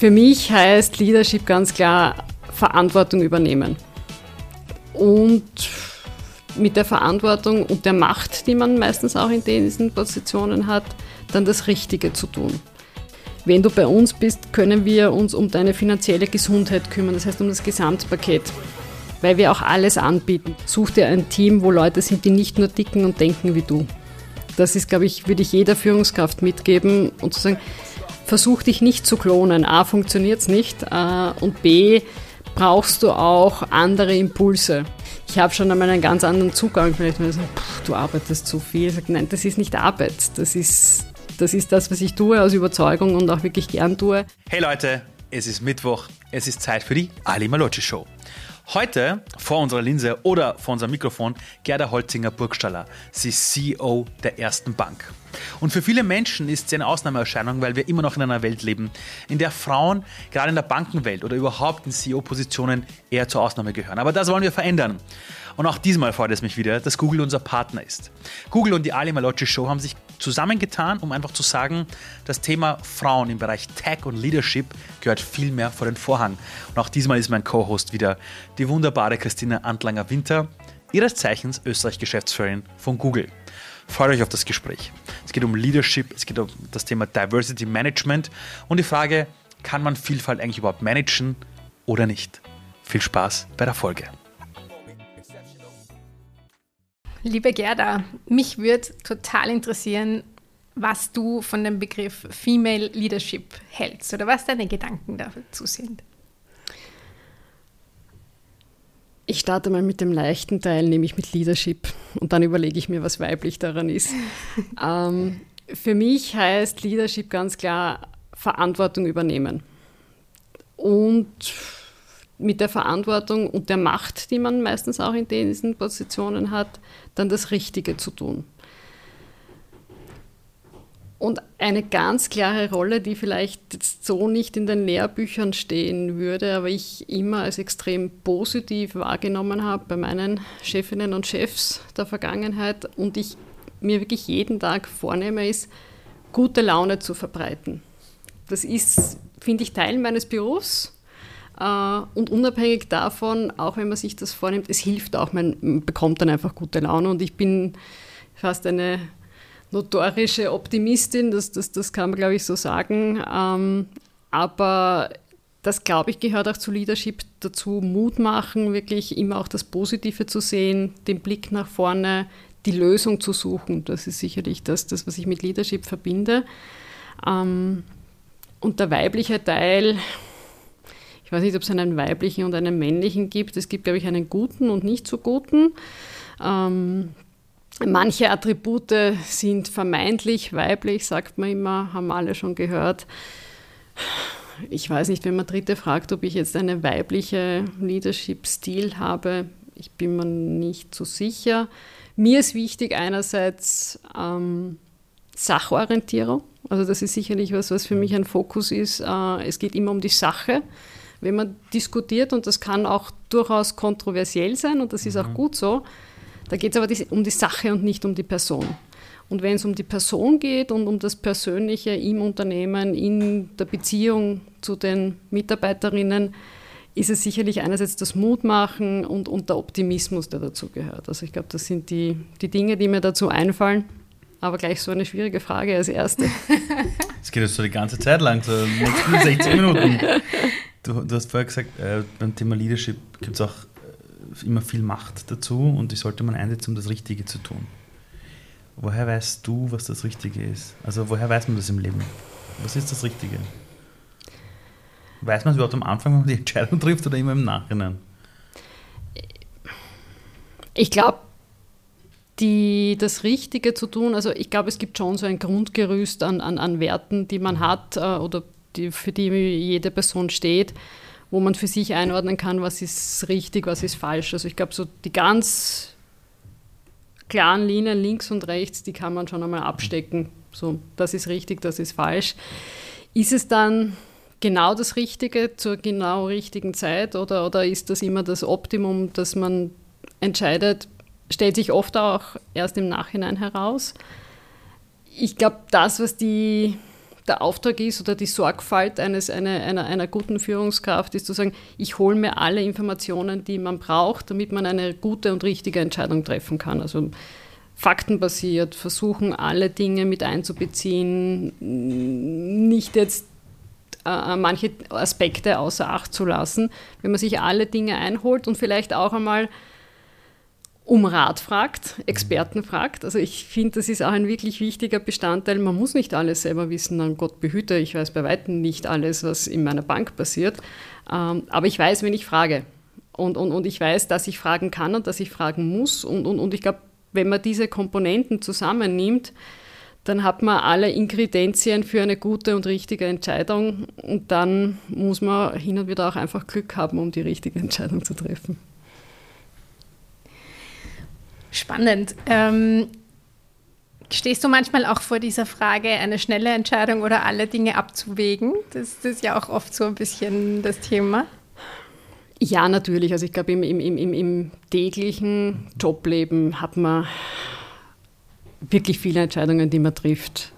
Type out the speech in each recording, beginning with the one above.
Für mich heißt Leadership ganz klar Verantwortung übernehmen. Und mit der Verantwortung und der Macht, die man meistens auch in diesen Positionen hat, dann das Richtige zu tun. Wenn du bei uns bist, können wir uns um deine finanzielle Gesundheit kümmern, das heißt um das Gesamtpaket, weil wir auch alles anbieten. Such dir ein Team, wo Leute sind, die nicht nur dicken und denken wie du. Das ist, glaube ich, würde ich jeder Führungskraft mitgeben und zu sagen, versuch dich nicht zu klonen. A, funktioniert es nicht äh, und B, brauchst du auch andere Impulse. Ich habe schon einmal einen ganz anderen Zugang. Vielleicht mal so, pff, du arbeitest zu viel. Ich sage, nein, das ist nicht Arbeit. Das ist, das ist das, was ich tue aus Überzeugung und auch wirklich gern tue. Hey Leute, es ist Mittwoch. Es ist Zeit für die Ali Malocci Show. Heute vor unserer Linse oder vor unserem Mikrofon Gerda Holzinger Burgstaller. Sie ist CEO der Ersten Bank. Und für viele Menschen ist sie eine Ausnahmeerscheinung, weil wir immer noch in einer Welt leben, in der Frauen gerade in der Bankenwelt oder überhaupt in CEO-Positionen eher zur Ausnahme gehören. Aber das wollen wir verändern. Und auch diesmal freut es mich wieder, dass Google unser Partner ist. Google und die Ali Malocci Show haben sich zusammengetan, um einfach zu sagen, das Thema Frauen im Bereich Tech und Leadership gehört viel mehr vor den Vorhang. Und auch diesmal ist mein Co-Host wieder die wunderbare Christina Antlanger-Winter, ihres Zeichens Österreich-Geschäftsführerin von Google. Freut euch auf das Gespräch. Es geht um Leadership, es geht um das Thema Diversity Management und die Frage, kann man Vielfalt eigentlich überhaupt managen oder nicht? Viel Spaß bei der Folge. Liebe Gerda, mich würde total interessieren, was du von dem Begriff Female Leadership hältst oder was deine Gedanken dazu sind. Ich starte mal mit dem leichten Teil, nämlich mit Leadership. Und dann überlege ich mir, was weiblich daran ist. ähm, für mich heißt Leadership ganz klar Verantwortung übernehmen. Und mit der Verantwortung und der Macht, die man meistens auch in diesen Positionen hat, dann das Richtige zu tun. Und eine ganz klare Rolle, die vielleicht jetzt so nicht in den Lehrbüchern stehen würde, aber ich immer als extrem positiv wahrgenommen habe bei meinen Chefinnen und Chefs der Vergangenheit und ich mir wirklich jeden Tag vornehme, ist, gute Laune zu verbreiten. Das ist, finde ich, Teil meines Berufs äh, und unabhängig davon, auch wenn man sich das vornimmt, es hilft auch, man bekommt dann einfach gute Laune. Und ich bin fast eine notorische Optimistin, das, das, das kann man, glaube ich, so sagen. Ähm, aber das, glaube ich, gehört auch zu Leadership dazu, Mut machen, wirklich immer auch das Positive zu sehen, den Blick nach vorne, die Lösung zu suchen. Das ist sicherlich das, das was ich mit Leadership verbinde. Ähm, und der weibliche Teil, ich weiß nicht, ob es einen weiblichen und einen männlichen gibt. Es gibt, glaube ich, einen guten und nicht so guten. Ähm, manche Attribute sind vermeintlich weiblich, sagt man immer, haben alle schon gehört. Ich weiß nicht, wenn man Dritte fragt, ob ich jetzt eine weibliche Leadership-Stil habe. Ich bin mir nicht so sicher. Mir ist wichtig einerseits ähm, Sachorientierung. Also das ist sicherlich was, was für mich ein Fokus ist. Äh, es geht immer um die Sache wenn man diskutiert, und das kann auch durchaus kontroversiell sein, und das ist auch mhm. gut so, da geht es aber um die Sache und nicht um die Person. Und wenn es um die Person geht und um das Persönliche im Unternehmen, in der Beziehung zu den Mitarbeiterinnen, ist es sicherlich einerseits das Mutmachen und, und der Optimismus, der dazu gehört. Also ich glaube, das sind die, die Dinge, die mir dazu einfallen. Aber gleich so eine schwierige Frage als erste. Es geht jetzt so die ganze Zeit lang, so 60 Minuten. Du, du hast vorher gesagt, äh, beim Thema Leadership gibt es auch immer viel Macht dazu und die sollte man einsetzen, um das Richtige zu tun. Woher weißt du, was das Richtige ist? Also woher weiß man das im Leben? Was ist das Richtige? Weiß man es überhaupt am Anfang, wenn man die Entscheidung trifft oder immer im Nachhinein? Ich glaube, das Richtige zu tun, also ich glaube, es gibt schon so ein Grundgerüst an, an, an Werten, die man hat äh, oder die, für die jede Person steht, wo man für sich einordnen kann, was ist richtig, was ist falsch. Also ich glaube, so die ganz klaren Linien links und rechts, die kann man schon einmal abstecken. So, das ist richtig, das ist falsch. Ist es dann genau das Richtige zur genau richtigen Zeit oder, oder ist das immer das Optimum, das man entscheidet, stellt sich oft auch erst im Nachhinein heraus. Ich glaube, das, was die der Auftrag ist oder die Sorgfalt eines, eine, einer, einer guten Führungskraft ist zu sagen, ich hole mir alle Informationen, die man braucht, damit man eine gute und richtige Entscheidung treffen kann. Also faktenbasiert, versuchen alle Dinge mit einzubeziehen, nicht jetzt äh, manche Aspekte außer Acht zu lassen. Wenn man sich alle Dinge einholt und vielleicht auch einmal um Rat fragt, Experten fragt. Also ich finde, das ist auch ein wirklich wichtiger Bestandteil. Man muss nicht alles selber wissen, dann Gott behüte, ich weiß bei weitem nicht alles, was in meiner Bank passiert. Ähm, aber ich weiß, wenn ich frage. Und, und, und ich weiß, dass ich fragen kann und dass ich fragen muss. Und, und, und ich glaube, wenn man diese Komponenten zusammennimmt, dann hat man alle Ingredienzien für eine gute und richtige Entscheidung. Und dann muss man hin und wieder auch einfach Glück haben, um die richtige Entscheidung zu treffen. Spannend. Ähm, stehst du manchmal auch vor dieser Frage, eine schnelle Entscheidung oder alle Dinge abzuwägen? Das, das ist ja auch oft so ein bisschen das Thema. Ja, natürlich. Also ich glaube, im, im, im, im täglichen Jobleben hat man wirklich viele Entscheidungen, die man trifft.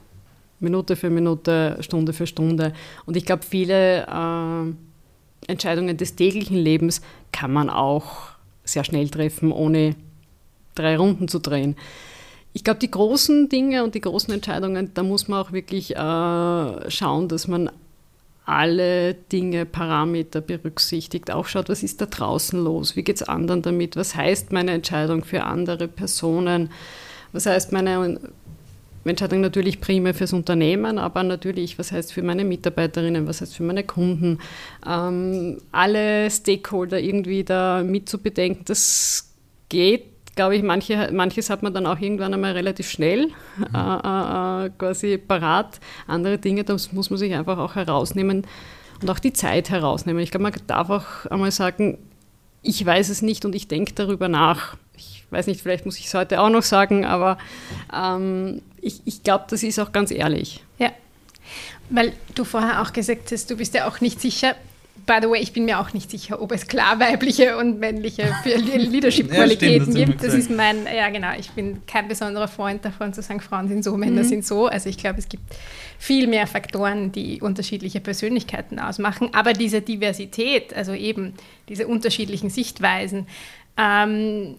Minute für Minute, Stunde für Stunde. Und ich glaube, viele äh, Entscheidungen des täglichen Lebens kann man auch sehr schnell treffen, ohne drei Runden zu drehen. Ich glaube, die großen Dinge und die großen Entscheidungen, da muss man auch wirklich äh, schauen, dass man alle Dinge, Parameter berücksichtigt, auch schaut, was ist da draußen los, wie geht es anderen damit, was heißt meine Entscheidung für andere Personen, was heißt meine Entscheidung natürlich primär fürs Unternehmen, aber natürlich, was heißt für meine Mitarbeiterinnen, was heißt für meine Kunden, ähm, alle Stakeholder irgendwie da mitzubedenken, das geht glaube ich, manche, manches hat man dann auch irgendwann einmal relativ schnell mhm. äh, äh, quasi parat. Andere Dinge, das muss man sich einfach auch herausnehmen und auch die Zeit herausnehmen. Ich glaube, man darf auch einmal sagen, ich weiß es nicht und ich denke darüber nach. Ich weiß nicht, vielleicht muss ich es heute auch noch sagen, aber ähm, ich, ich glaube, das ist auch ganz ehrlich. Ja, weil du vorher auch gesagt hast, du bist ja auch nicht sicher, By the way, ich bin mir auch nicht sicher, ob es klar weibliche und männliche Leadership-Qualitäten ja, gibt. Das ist mein, ja genau, ich bin kein besonderer Freund davon zu sagen, Frauen sind so, Männer mhm. sind so. Also ich glaube, es gibt viel mehr Faktoren, die unterschiedliche Persönlichkeiten ausmachen. Aber diese Diversität, also eben diese unterschiedlichen Sichtweisen, ähm,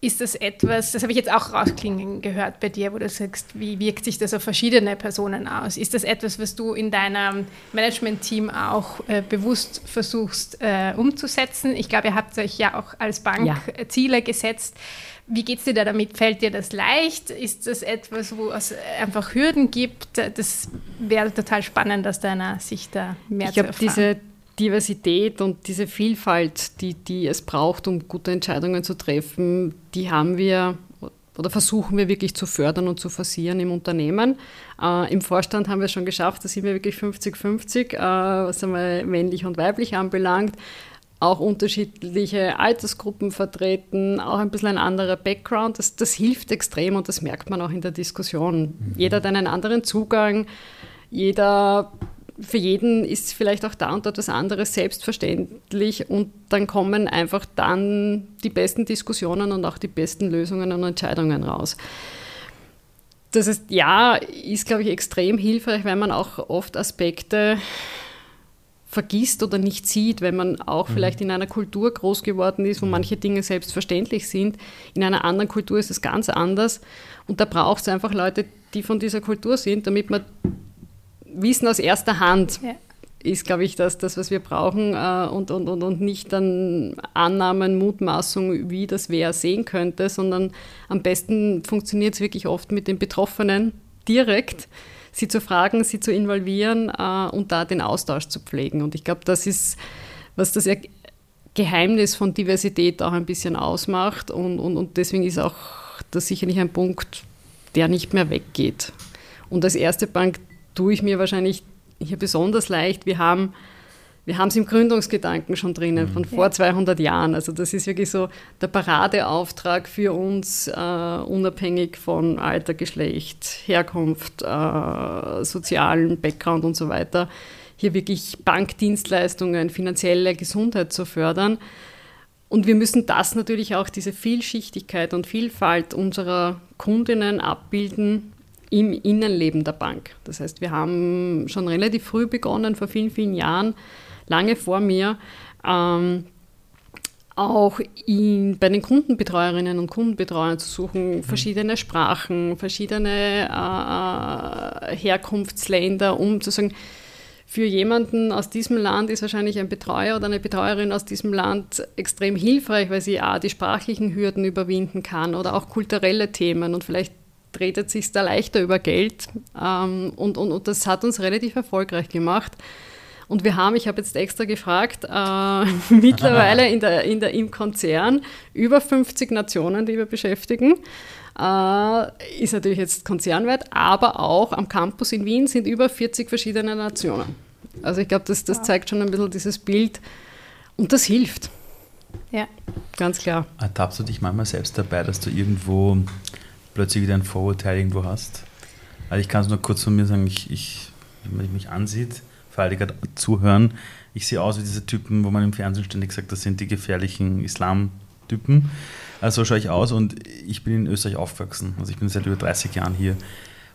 ist das etwas, das habe ich jetzt auch rausklingen gehört bei dir, wo du sagst, wie wirkt sich das auf verschiedene Personen aus? Ist das etwas, was du in deinem Management-Team auch äh, bewusst versuchst äh, umzusetzen? Ich glaube, ihr habt euch ja auch als Bank ja. Ziele gesetzt. Wie geht es dir da damit? Fällt dir das leicht? Ist das etwas, wo es einfach Hürden gibt? Das wäre total spannend aus deiner Sicht da mehr ich zu erfahren. Diese Diversität und diese Vielfalt, die, die es braucht, um gute Entscheidungen zu treffen, die haben wir oder versuchen wir wirklich zu fördern und zu forcieren im Unternehmen. Äh, Im Vorstand haben wir es schon geschafft, da sind wir wirklich 50-50, äh, was einmal männlich und weiblich anbelangt. Auch unterschiedliche Altersgruppen vertreten, auch ein bisschen ein anderer Background. Das, das hilft extrem und das merkt man auch in der Diskussion. Mhm. Jeder hat einen anderen Zugang, jeder für jeden ist vielleicht auch da und dort was anderes selbstverständlich und dann kommen einfach dann die besten Diskussionen und auch die besten Lösungen und Entscheidungen raus. Das heißt, ja, ist, glaube ich, extrem hilfreich, weil man auch oft Aspekte vergisst oder nicht sieht, wenn man auch mhm. vielleicht in einer Kultur groß geworden ist, wo mhm. manche Dinge selbstverständlich sind. In einer anderen Kultur ist es ganz anders. Und da braucht es einfach Leute, die von dieser Kultur sind, damit man Wissen aus erster Hand ja. ist, glaube ich, das, das, was wir brauchen äh, und, und, und, und nicht dann Annahmen, Mutmaßungen, wie das wer sehen könnte, sondern am besten funktioniert es wirklich oft mit den Betroffenen direkt, sie zu fragen, sie zu involvieren äh, und da den Austausch zu pflegen. Und ich glaube, das ist, was das Geheimnis von Diversität auch ein bisschen ausmacht und, und, und deswegen ist auch das sicherlich ein Punkt, der nicht mehr weggeht. Und als erste Bank tue ich mir wahrscheinlich hier besonders leicht. Wir haben wir haben es im Gründungsgedanken schon drinnen, von vor 200 Jahren. Also das ist wirklich so der Paradeauftrag für uns, äh, unabhängig von Alter, Geschlecht, Herkunft, äh, sozialen Background und so weiter, hier wirklich Bankdienstleistungen, finanzielle Gesundheit zu fördern. Und wir müssen das natürlich auch, diese Vielschichtigkeit und Vielfalt unserer Kundinnen abbilden im Innenleben der Bank. Das heißt, wir haben schon relativ früh begonnen, vor vielen, vielen Jahren, lange vor mir, ähm, auch in, bei den Kundenbetreuerinnen und Kundenbetreuern zu suchen, mhm. verschiedene Sprachen, verschiedene äh, Herkunftsländer, um zu sagen, für jemanden aus diesem Land ist wahrscheinlich ein Betreuer oder eine Betreuerin aus diesem Land extrem hilfreich, weil sie A, die sprachlichen Hürden überwinden kann oder auch kulturelle Themen und vielleicht dreht es sich da leichter über Geld. Ähm, und, und, und das hat uns relativ erfolgreich gemacht. Und wir haben, ich habe jetzt extra gefragt, äh, mittlerweile in der, in der, im Konzern über 50 Nationen, die wir beschäftigen. Äh, ist natürlich jetzt konzernweit, aber auch am Campus in Wien sind über 40 verschiedene Nationen. Also ich glaube, das, das zeigt schon ein bisschen dieses Bild und das hilft. Ja. Ganz klar. Ertappst du dich manchmal selbst dabei, dass du irgendwo plötzlich wieder ein Vorurteil irgendwo hast? Also ich kann es nur kurz von mir sagen, ich, ich, wenn man mich ansieht, für alle, die gerade zuhören, ich sehe aus wie diese Typen, wo man im Fernsehen ständig sagt, das sind die gefährlichen Islam-Typen. Also so schaue ich aus und ich bin in Österreich aufgewachsen. Also ich bin seit über 30 Jahren hier.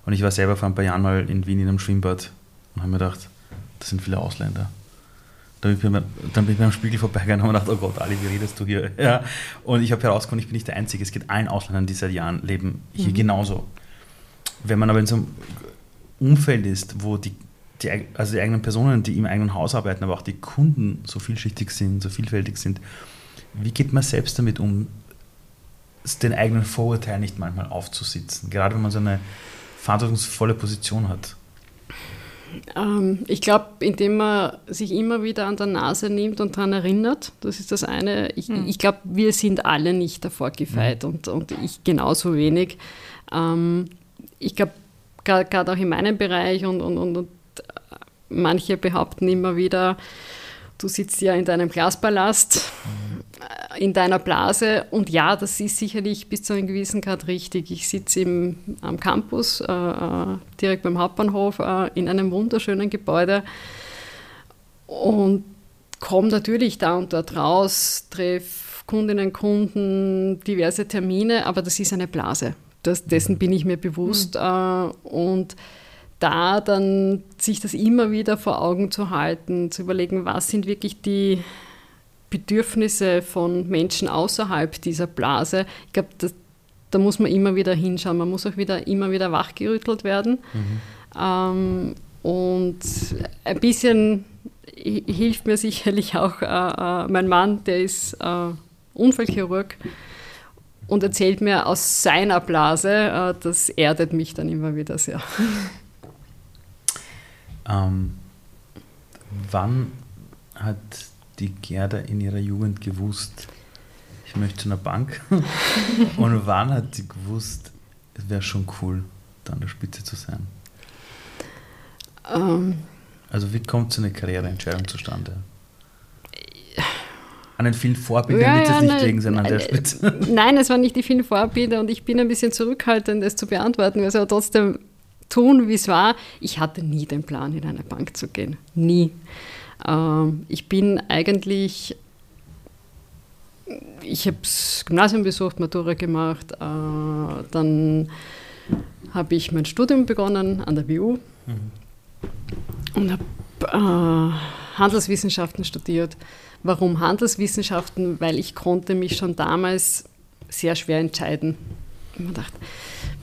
Und ich war selber vor ein paar Jahren mal in Wien in einem Schwimmbad und habe mir gedacht, das sind viele Ausländer. Dann bin, ich, dann bin ich beim Spiegel vorbeigegangen und habe gedacht, oh Gott, Ali, wie redest du hier? Ja. Und ich habe herausgefunden, ich bin nicht der Einzige. Es geht allen Ausländern, die seit Jahren leben, hier mhm. genauso. Wenn man aber in so einem Umfeld ist, wo die, die, also die eigenen Personen, die im eigenen Haus arbeiten, aber auch die Kunden so vielschichtig sind, so vielfältig sind, wie geht man selbst damit um, den eigenen Vorurteil nicht manchmal aufzusitzen, gerade wenn man so eine verantwortungsvolle Position hat? Ähm, ich glaube, indem man sich immer wieder an der Nase nimmt und daran erinnert, das ist das eine. Ich, mhm. ich glaube, wir sind alle nicht davor gefeit mhm. und, und ich genauso wenig. Ähm, ich glaube, gerade auch in meinem Bereich und, und, und, und manche behaupten immer wieder, du sitzt ja in deinem Glaspalast. Mhm in deiner Blase. Und ja, das ist sicherlich bis zu einem gewissen Grad richtig. Ich sitze im, am Campus, äh, äh, direkt beim Hauptbahnhof, äh, in einem wunderschönen Gebäude und komme natürlich da und dort raus, treffe Kundinnen, Kunden, diverse Termine, aber das ist eine Blase. Das, dessen bin ich mir bewusst. Mhm. und da dann sich das immer wieder vor Augen zu halten, zu überlegen, was sind wirklich die Bedürfnisse von Menschen außerhalb dieser Blase. Ich glaube, da muss man immer wieder hinschauen. Man muss auch wieder immer wieder wachgerüttelt werden. Mhm. Ähm, und ein bisschen hilft mir sicherlich auch äh, äh, mein Mann, der ist äh, Unfallchirurg und erzählt mir aus seiner Blase. Äh, das erdet mich dann immer wieder sehr. Ähm, wann hat die Gerda in ihrer Jugend gewusst, ich möchte zu einer Bank? Und wann hat sie gewusst, es wäre schon cool, da an der Spitze zu sein? Ähm. also wie kommt so eine Karriereentscheidung zustande? An den vielen Vorbildern ja, wird es ja, nicht gegen sein an der Spitze. Nein, es waren nicht die vielen Vorbilder und ich bin ein bisschen zurückhaltend, es zu beantworten, weil es aber trotzdem tun, wie es war. Ich hatte nie den Plan, in eine Bank zu gehen. Nie. Ähm, ich bin eigentlich, ich habe das Gymnasium besucht, Matura gemacht, äh, dann habe ich mein Studium begonnen an der WU mhm. und habe äh, Handelswissenschaften studiert. Warum Handelswissenschaften? Weil ich konnte mich schon damals sehr schwer entscheiden. Ich gedacht,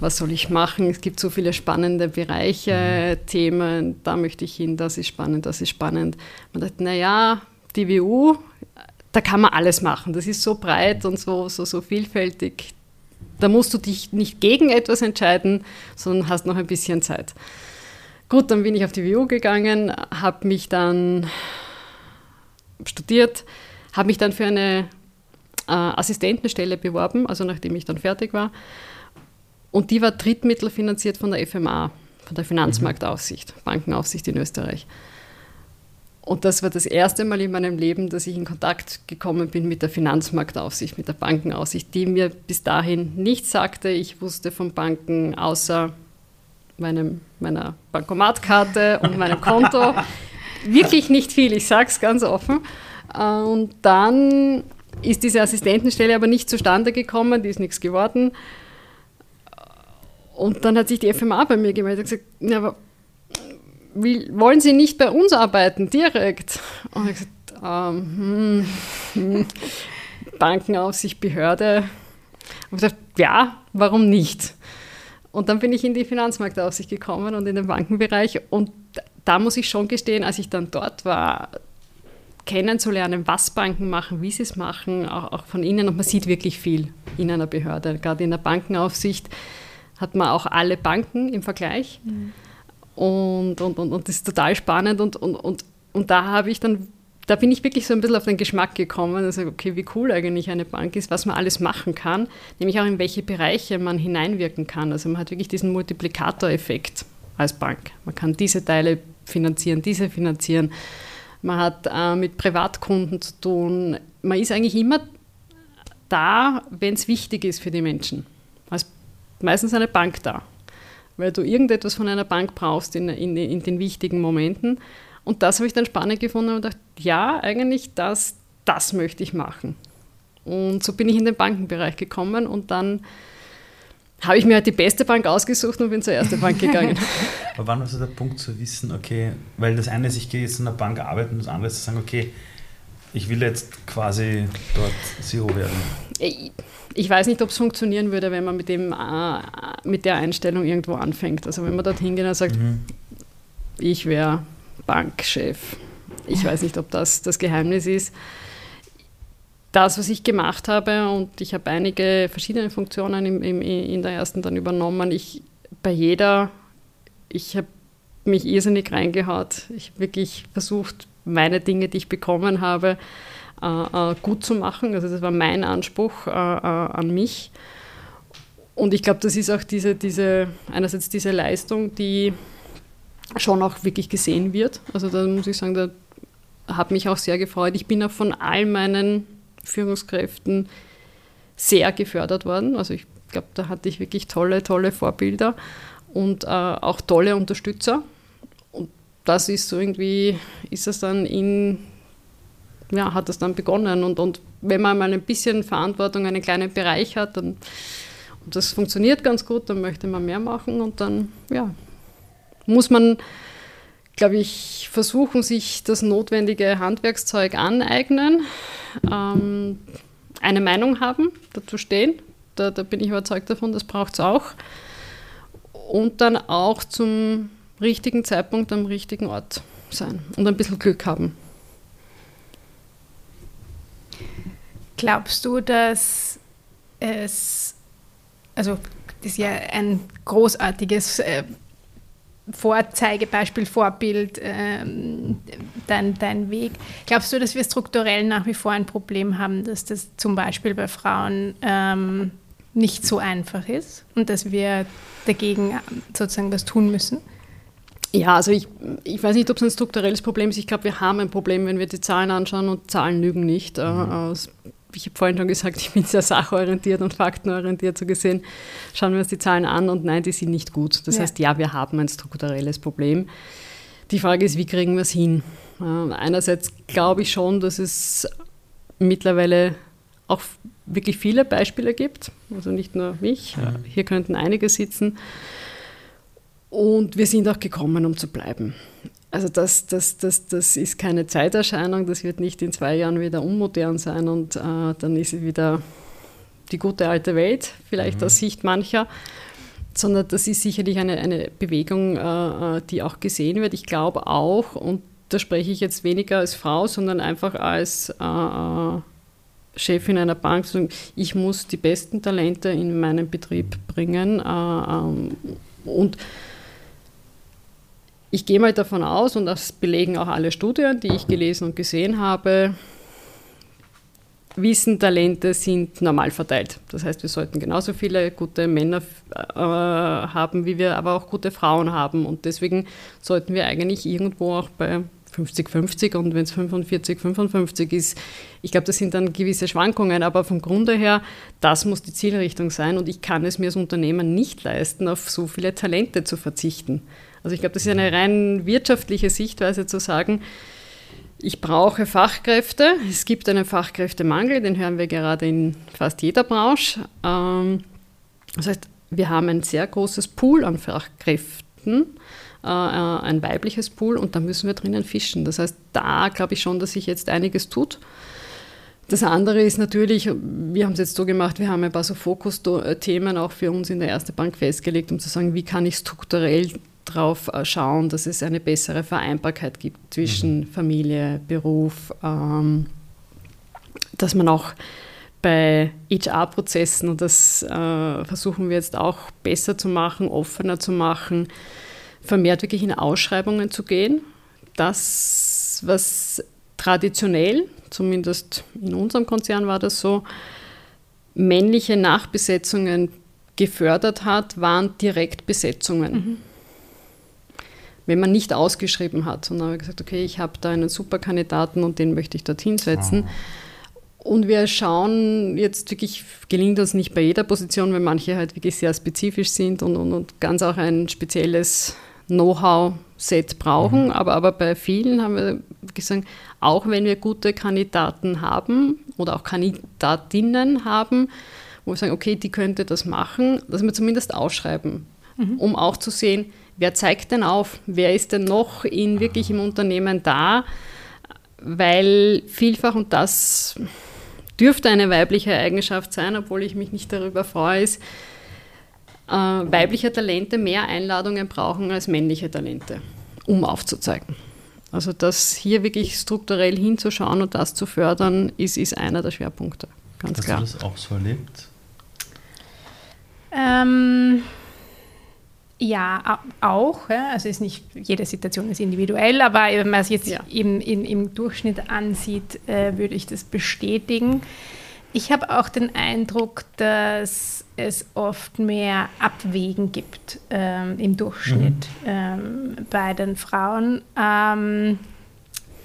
was soll ich machen? Es gibt so viele spannende Bereiche, mhm. Themen, da möchte ich hin, das ist spannend, das ist spannend. Man dachte, naja, die WU, da kann man alles machen. Das ist so breit und so, so, so vielfältig. Da musst du dich nicht gegen etwas entscheiden, sondern hast noch ein bisschen Zeit. Gut, dann bin ich auf die WU gegangen, habe mich dann studiert, habe mich dann für eine äh, Assistentenstelle beworben, also nachdem ich dann fertig war und die war drittmittelfinanziert von der FMA, von der Finanzmarktaufsicht, mhm. Bankenaufsicht in Österreich. Und das war das erste Mal in meinem Leben, dass ich in Kontakt gekommen bin mit der Finanzmarktaufsicht, mit der Bankenaufsicht, die mir bis dahin nichts sagte. Ich wusste von Banken außer meinem, meiner Bankomatkarte und meinem Konto wirklich nicht viel, ich sage es ganz offen. Und dann ist diese Assistentenstelle aber nicht zustande gekommen, die ist nichts geworden. Und dann hat sich die FMA bei mir gemeldet und gesagt, ja, aber wie, wollen Sie nicht bei uns arbeiten, direkt? Und ich gesagt, ähm, hm, hm, Bankenaufsicht, Behörde. Und ich gesagt, ja, warum nicht? Und dann bin ich in die Finanzmarktaufsicht gekommen und in den Bankenbereich. Und da muss ich schon gestehen, als ich dann dort war, kennenzulernen, was Banken machen, wie sie es machen, auch, auch von innen. Und man sieht wirklich viel in einer Behörde. Gerade in der Bankenaufsicht hat man auch alle Banken im Vergleich. Mhm. Und, und, und, und das ist total spannend. Und, und, und, und da habe ich dann, da bin ich wirklich so ein bisschen auf den Geschmack gekommen. Also, okay, wie cool eigentlich eine Bank ist, was man alles machen kann, nämlich auch in welche Bereiche man hineinwirken kann. Also man hat wirklich diesen Multiplikatoreffekt als Bank. Man kann diese Teile finanzieren, diese finanzieren. Man hat äh, mit Privatkunden zu tun. Man ist eigentlich immer da, wenn es wichtig ist für die Menschen. Also meistens eine Bank da weil du irgendetwas von einer Bank brauchst in, in, in den wichtigen Momenten. Und das habe ich dann spannend gefunden und gedacht, ja, eigentlich das, das möchte ich machen. Und so bin ich in den Bankenbereich gekommen und dann habe ich mir halt die beste Bank ausgesucht und bin zur ersten Bank gegangen. Aber wann war so der Punkt zu wissen, okay, weil das eine ist, ich gehe jetzt in einer Bank arbeiten und das andere ist zu sagen, okay, ich will jetzt quasi dort CEO werden? Ich weiß nicht, ob es funktionieren würde, wenn man mit, dem, äh, mit der Einstellung irgendwo anfängt. Also wenn man dorthin geht und sagt, mhm. ich wäre Bankchef. Ich weiß nicht, ob das das Geheimnis ist. Das, was ich gemacht habe, und ich habe einige verschiedene Funktionen im, im, in der ersten dann übernommen, ich bei jeder, ich habe mich irrsinnig reingehaut. Ich habe wirklich versucht, meine Dinge, die ich bekommen habe, äh, äh, gut zu machen. Also das war mein Anspruch äh, an mich. Und ich glaube, das ist auch diese, diese, einerseits diese Leistung, die schon auch wirklich gesehen wird. Also da muss ich sagen, da hat mich auch sehr gefreut. Ich bin auch von all meinen Führungskräften sehr gefördert worden. Also ich glaube, da hatte ich wirklich tolle, tolle Vorbilder und äh, auch tolle Unterstützer das ist so irgendwie, ist es dann in, ja, hat es dann begonnen. Und, und wenn man mal ein bisschen Verantwortung, einen kleinen Bereich hat, dann, und das funktioniert ganz gut, dann möchte man mehr machen und dann, ja, muss man, glaube ich, versuchen, sich das notwendige Handwerkszeug aneignen, ähm, eine Meinung haben, dazu stehen. Da, da bin ich überzeugt davon, das braucht es auch. Und dann auch zum richtigen Zeitpunkt am richtigen Ort sein und ein bisschen Glück haben. Glaubst du, dass es, also das ist ja ein großartiges äh, Vorzeigebeispiel, Vorbild, ähm, dein, dein Weg. Glaubst du, dass wir strukturell nach wie vor ein Problem haben, dass das zum Beispiel bei Frauen ähm, nicht so einfach ist und dass wir dagegen sozusagen was tun müssen? Ja, also ich, ich weiß nicht, ob es ein strukturelles Problem ist. Ich glaube, wir haben ein Problem, wenn wir die Zahlen anschauen und Zahlen lügen nicht. Äh, mhm. Ich habe vorhin schon gesagt, ich bin sehr sachorientiert und faktenorientiert so gesehen. Schauen wir uns die Zahlen an und nein, die sind nicht gut. Das ja. heißt, ja, wir haben ein strukturelles Problem. Die Frage ist, wie kriegen wir es hin? Äh, einerseits glaube ich schon, dass es mittlerweile auch wirklich viele Beispiele gibt, also nicht nur mich. Ja. Hier könnten einige sitzen und wir sind auch gekommen, um zu bleiben. Also das, das, das, das ist keine Zeiterscheinung, das wird nicht in zwei Jahren wieder unmodern sein und äh, dann ist es wieder die gute alte Welt, vielleicht mhm. aus Sicht mancher, sondern das ist sicherlich eine, eine Bewegung, äh, äh die auch gesehen wird. Ich glaube auch, und da spreche ich jetzt weniger als Frau, sondern einfach als äh, äh Chefin einer Bank, ich muss die besten Talente in meinen Betrieb bringen äh, ähm, und ich gehe mal davon aus, und das belegen auch alle Studien, die ich gelesen und gesehen habe, Wissentalente sind normal verteilt. Das heißt, wir sollten genauso viele gute Männer äh, haben, wie wir aber auch gute Frauen haben. Und deswegen sollten wir eigentlich irgendwo auch bei 50-50 und wenn es 45-55 ist, ich glaube, das sind dann gewisse Schwankungen, aber vom Grunde her, das muss die Zielrichtung sein und ich kann es mir als Unternehmen nicht leisten, auf so viele Talente zu verzichten. Also ich glaube, das ist eine rein wirtschaftliche Sichtweise zu sagen, ich brauche Fachkräfte. Es gibt einen Fachkräftemangel, den hören wir gerade in fast jeder Branche. Ähm, das heißt, wir haben ein sehr großes Pool an Fachkräften, äh, ein weibliches Pool und da müssen wir drinnen fischen. Das heißt, da glaube ich schon, dass sich jetzt einiges tut. Das andere ist natürlich, wir haben es jetzt so gemacht, wir haben ein paar so Fokusthemen auch für uns in der Erste Bank festgelegt, um zu sagen, wie kann ich strukturell darauf äh, schauen, dass es eine bessere Vereinbarkeit gibt zwischen mhm. Familie, Beruf, ähm, dass man auch bei HR-Prozessen, und das äh, versuchen wir jetzt auch besser zu machen, offener zu machen, vermehrt wirklich in Ausschreibungen zu gehen. Das, was traditionell, zumindest in unserem Konzern war das so, männliche Nachbesetzungen gefördert hat, waren Direktbesetzungen. Mhm. Wenn man nicht ausgeschrieben hat, sondern gesagt, okay, ich habe da einen super Kandidaten und den möchte ich dorthin setzen. Oh und wir schauen jetzt wirklich, gelingt uns nicht bei jeder Position, weil manche halt wirklich sehr spezifisch sind und, und, und ganz auch ein spezielles Know-how-Set brauchen. Mhm. Aber, aber bei vielen haben wir gesagt, auch wenn wir gute Kandidaten haben oder auch Kandidatinnen haben, wo wir sagen, okay, die könnte das machen, dass wir zumindest ausschreiben, mhm. um auch zu sehen, wer zeigt denn auf, wer ist denn noch in wirklich im Unternehmen da, weil vielfach, und das dürfte eine weibliche Eigenschaft sein, obwohl ich mich nicht darüber freue, ist, äh, weibliche Talente mehr Einladungen brauchen als männliche Talente, um aufzuzeigen. Also das hier wirklich strukturell hinzuschauen und das zu fördern, ist, ist einer der Schwerpunkte. Ganz Hast klar. Hast du das auch so erlebt? Ähm, ja, auch. Ja. Also ist nicht jede Situation ist individuell, aber wenn man es jetzt ja. im, im, im, Durchschnitt ansieht, äh, würde ich das bestätigen. Ich habe auch den Eindruck, dass es oft mehr Abwägen gibt ähm, im Durchschnitt mhm. ähm, bei den Frauen. Ähm,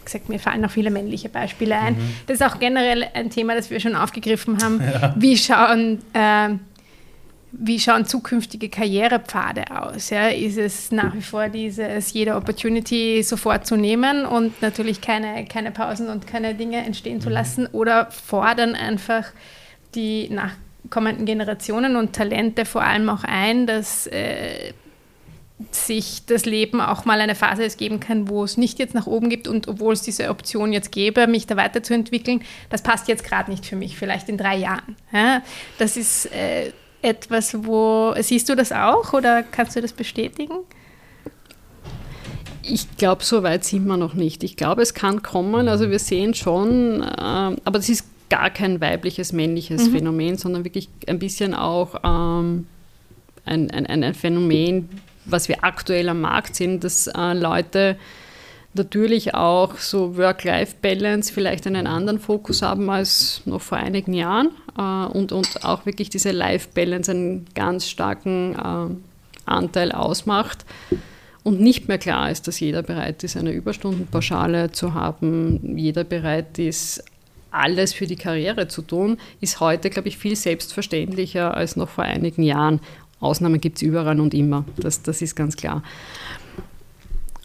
gesagt, mir fallen noch viele männliche Beispiele ein. Mhm. Das ist auch generell ein Thema, das wir schon aufgegriffen haben. Ja. Wie schauen äh, wie schauen zukünftige Karrierepfade aus? Ja? Ist es nach wie vor dieses, jede Opportunity sofort zu nehmen und natürlich keine, keine Pausen und keine Dinge entstehen zu mhm. lassen oder fordern einfach die nachkommenden Generationen und Talente vor allem auch ein, dass äh, sich das Leben auch mal eine Phase geben kann, wo es nicht jetzt nach oben gibt und obwohl es diese Option jetzt gäbe, mich da weiterzuentwickeln, das passt jetzt gerade nicht für mich, vielleicht in drei Jahren. Ja? Das ist äh, etwas, wo siehst du das auch oder kannst du das bestätigen? Ich glaube, so weit sind wir noch nicht. Ich glaube, es kann kommen. Also wir sehen schon, äh, aber das ist gar kein weibliches, männliches mhm. Phänomen, sondern wirklich ein bisschen auch ähm, ein, ein, ein Phänomen, was wir aktuell am Markt sehen, dass äh, Leute natürlich auch so Work-Life-Balance vielleicht einen anderen Fokus haben als noch vor einigen Jahren äh, und, und auch wirklich diese Life-Balance einen ganz starken äh, Anteil ausmacht und nicht mehr klar ist, dass jeder bereit ist, eine Überstundenpauschale zu haben, jeder bereit ist, alles für die Karriere zu tun, ist heute, glaube ich, viel selbstverständlicher als noch vor einigen Jahren. Ausnahmen gibt es überall und immer, das, das ist ganz klar.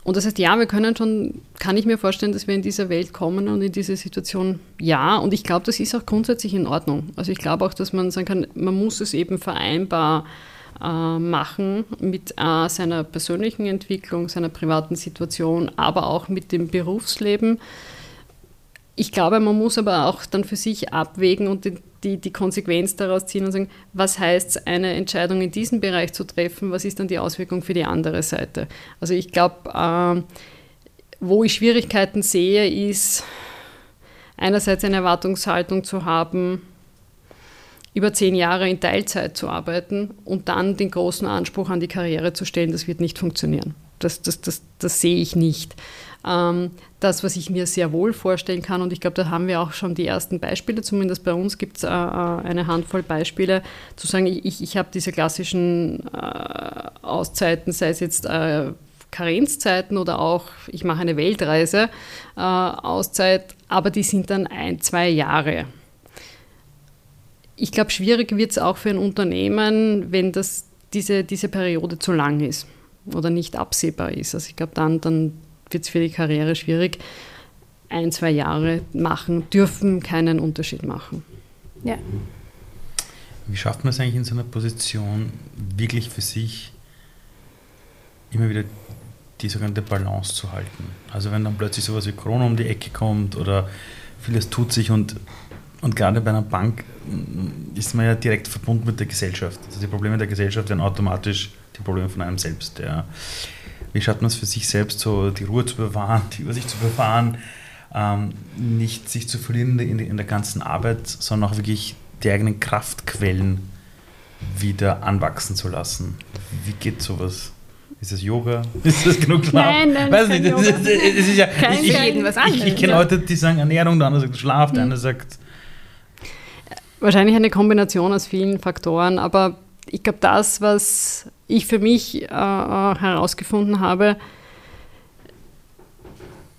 Und das heißt, ja, wir können schon, kann ich mir vorstellen, dass wir in dieser Welt kommen und in diese Situation, ja. Und ich glaube, das ist auch grundsätzlich in Ordnung. Also ich glaube auch, dass man sagen kann, man muss es eben vereinbar äh, machen mit äh, seiner persönlichen Entwicklung, seiner privaten Situation, aber auch mit dem Berufsleben. Ich glaube, man muss aber auch dann für sich abwägen und den die, die Konsequenz daraus ziehen und sagen, was heißt es, eine Entscheidung in diesem Bereich zu treffen, was ist dann die Auswirkung für die andere Seite. Also ich glaube, äh, wo ich Schwierigkeiten sehe, ist einerseits eine Erwartungshaltung zu haben, über zehn Jahre in Teilzeit zu arbeiten und dann den großen Anspruch an die Karriere zu stellen, das wird nicht funktionieren. Das, das, das, das sehe ich nicht. Ähm, das, was ich mir sehr wohl vorstellen kann, und ich glaube, da haben wir auch schon die ersten Beispiele, zumindest bei uns gibt es äh, äh, eine Handvoll Beispiele, zu sagen, ich, ich habe diese klassischen äh, Auszeiten, sei es jetzt Karenzzeiten oder auch, ich mache eine Weltreise, Auszeit, aber die sind dann ein, zwei Jahre. Ich glaube, schwierig wird es auch für ein Unternehmen, wenn das, diese, diese Periode zu lang ist oder nicht absehbar ist. Also ich glaube, dann, dann wird es für die Karriere schwierig. Ein, zwei Jahre machen, dürfen keinen Unterschied machen. Ja. Wie schafft man es eigentlich in so einer Position, wirklich für sich immer wieder die sogenannte Balance zu halten? Also wenn dann plötzlich sowas wie Corona um die Ecke kommt oder vieles tut sich und, und gerade bei einer Bank ist man ja direkt verbunden mit der Gesellschaft. Also die Probleme der Gesellschaft werden automatisch die Probleme von einem selbst. Ja. Wie schafft man es für sich selbst, so die Ruhe zu bewahren, die Übersicht zu bewahren, ähm, nicht sich zu verlieren in, in der ganzen Arbeit, sondern auch wirklich die eigenen Kraftquellen wieder anwachsen zu lassen. Wie geht sowas? Ist das Yoga? Ist das genug Schlaf? Nein, nein, Weiß nicht, das, das, das ist ja, kein, ich, ich, ich, ich kenne Leute, die sagen Ernährung, der andere sagt Schlaf, der hm. andere sagt. Wahrscheinlich eine Kombination aus vielen Faktoren, aber ich glaube, das, was ich für mich äh, herausgefunden habe,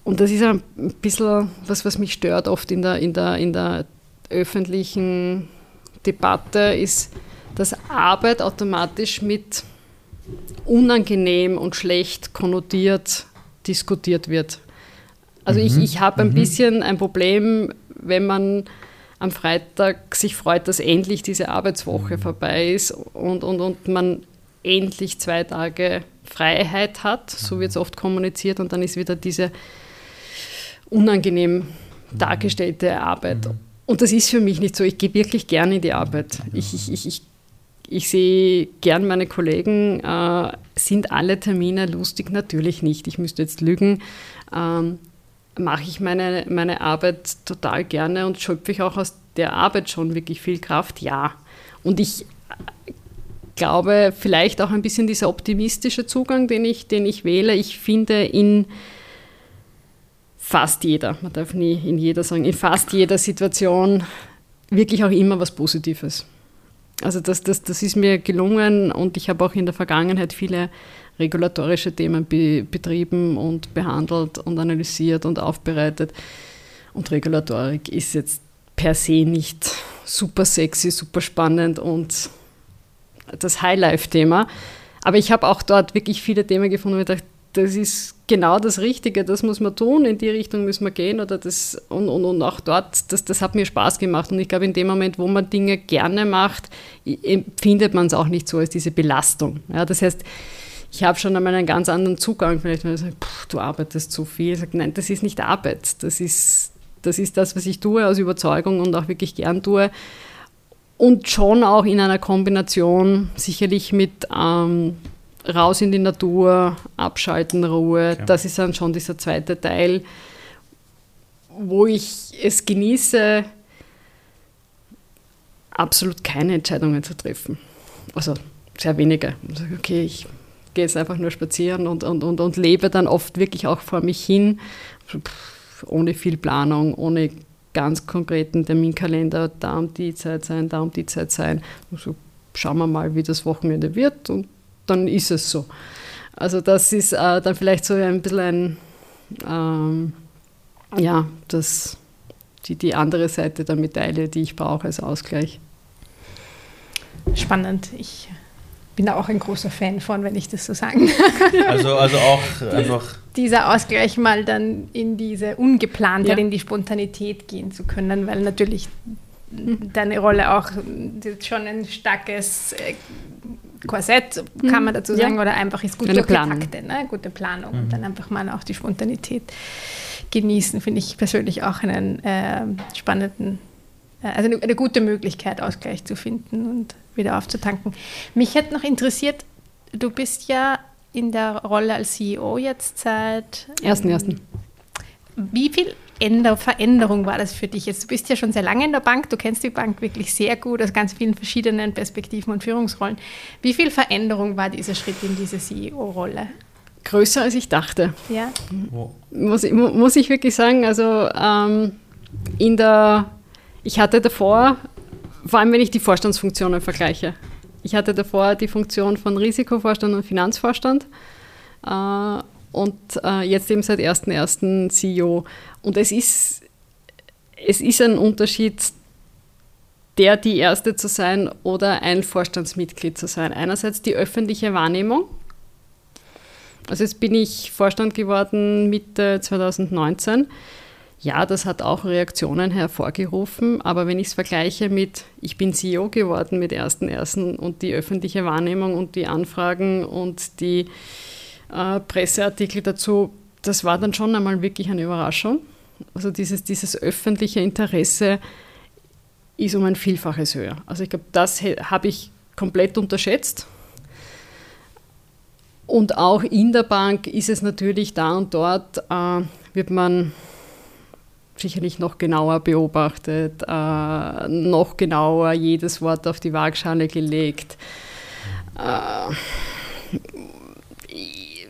und das ist ein bisschen was, was mich stört oft in der, in der, in der öffentlichen Debatte, ist, dass Arbeit automatisch mit unangenehm und schlecht konnotiert diskutiert wird. Also mhm. ich, ich habe ein mhm. bisschen ein Problem, wenn man am Freitag sich freut, dass endlich diese Arbeitswoche mhm. vorbei ist und, und, und man endlich zwei Tage Freiheit hat, so mhm. wird es oft kommuniziert, und dann ist wieder diese unangenehm mhm. dargestellte Arbeit. Mhm. Und das ist für mich nicht so. Ich gehe wirklich gerne in die Arbeit. Ich, ich, ich, ich, ich sehe gern meine Kollegen. Äh, sind alle Termine lustig? Natürlich nicht. Ich müsste jetzt lügen. Ähm, mache ich meine, meine Arbeit total gerne und schöpfe ich auch aus der Arbeit schon wirklich viel Kraft? Ja. Und ich glaube, vielleicht auch ein bisschen dieser optimistische Zugang, den ich, den ich wähle. Ich finde in fast jeder, man darf nie in jeder sagen, in fast jeder Situation wirklich auch immer was Positives. Also das, das, das ist mir gelungen und ich habe auch in der Vergangenheit viele regulatorische Themen be betrieben und behandelt und analysiert und aufbereitet. Und Regulatorik ist jetzt per se nicht super sexy, super spannend und das Highlife-Thema. Aber ich habe auch dort wirklich viele Themen gefunden, wo ich dachte, das ist genau das Richtige, das muss man tun, in die Richtung müssen wir gehen oder das und, und, und auch dort, das, das hat mir Spaß gemacht und ich glaube, in dem Moment, wo man Dinge gerne macht, empfindet man es auch nicht so als diese Belastung. Ja, das heißt, ich habe schon einmal einen ganz anderen Zugang, vielleicht wenn ich sage, du arbeitest zu viel, ich sage, nein, das ist nicht Arbeit, das ist, das ist das, was ich tue aus Überzeugung und auch wirklich gern tue und schon auch in einer Kombination sicherlich mit ähm, raus in die Natur, abschalten, Ruhe. Okay. Das ist dann schon dieser zweite Teil, wo ich es genieße, absolut keine Entscheidungen zu treffen. Also sehr wenige. Also, okay, ich gehe jetzt einfach nur spazieren und, und, und, und lebe dann oft wirklich auch vor mich hin, ohne viel Planung, ohne ganz konkreten Terminkalender, da um die Zeit sein, da um die Zeit sein. Also schauen wir mal, wie das Wochenende wird und dann ist es so. Also das ist äh, dann vielleicht so ein bisschen ein, ähm, ja, das, die, die andere Seite der Medaille, die ich brauche als Ausgleich. Spannend. Ich bin da auch ein großer Fan von, wenn ich das so sagen Also, also auch einfach. Dieser Ausgleich mal dann in diese Ungeplantheit, ja. in die Spontanität gehen zu können, weil natürlich deine Rolle auch schon ein starkes äh, Korsett, kann man dazu sagen, ja. oder einfach ist gut durchgetaktet, ne? gute Planung mhm. und dann einfach mal auch die Spontanität genießen, finde ich persönlich auch einen äh, spannenden, äh, also eine, eine, gute Möglichkeit, Ausgleich zu finden und wieder aufzutanken. Mich hat noch interessiert, du bist ja in der Rolle als CEO jetzt seit... Ersten, ersten. Ähm, wie viel Änder Veränderung war das für dich jetzt? Du bist ja schon sehr lange in der Bank, du kennst die Bank wirklich sehr gut aus ganz vielen verschiedenen Perspektiven und Führungsrollen. Wie viel Veränderung war dieser Schritt in diese CEO-Rolle? Größer als ich dachte. Ja. Muss, muss ich wirklich sagen, also ähm, in der, ich hatte davor, vor allem wenn ich die Vorstandsfunktionen vergleiche, ich hatte davor die Funktion von Risikovorstand und Finanzvorstand. Äh, und äh, jetzt eben seit 1.1. CEO. Und es ist, es ist ein Unterschied, der die Erste zu sein oder ein Vorstandsmitglied zu sein. Einerseits die öffentliche Wahrnehmung. Also jetzt bin ich Vorstand geworden Mitte 2019. ja, das hat auch Reaktionen hervorgerufen, aber wenn ich es vergleiche mit, ich bin CEO geworden mit 1.1. und die öffentliche Wahrnehmung und die Anfragen und die äh, Presseartikel dazu, das war dann schon einmal wirklich eine Überraschung. Also dieses, dieses öffentliche Interesse ist um ein Vielfaches höher. Also ich glaube, das habe ich komplett unterschätzt. Und auch in der Bank ist es natürlich da und dort, äh, wird man sicherlich noch genauer beobachtet, äh, noch genauer jedes Wort auf die Waagschale gelegt. Äh,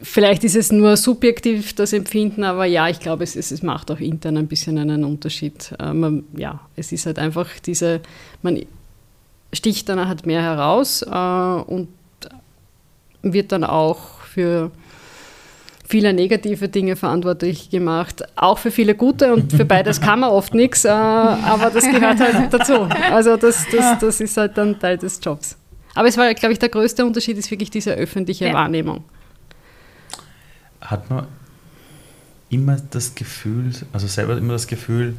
vielleicht ist es nur subjektiv das Empfinden, aber ja, ich glaube, es, es, es macht auch intern ein bisschen einen Unterschied. Äh, man, ja, es ist halt einfach diese, man sticht dann halt mehr heraus äh, und wird dann auch für viele negative Dinge verantwortlich gemacht, auch für viele gute und für beides kann man oft nichts, äh, aber das gehört halt dazu. Also das, das, das ist halt dann Teil des Jobs. Aber es war, glaube ich, der größte Unterschied ist wirklich diese öffentliche ja. Wahrnehmung. Hat man immer das Gefühl, also selber immer das Gefühl,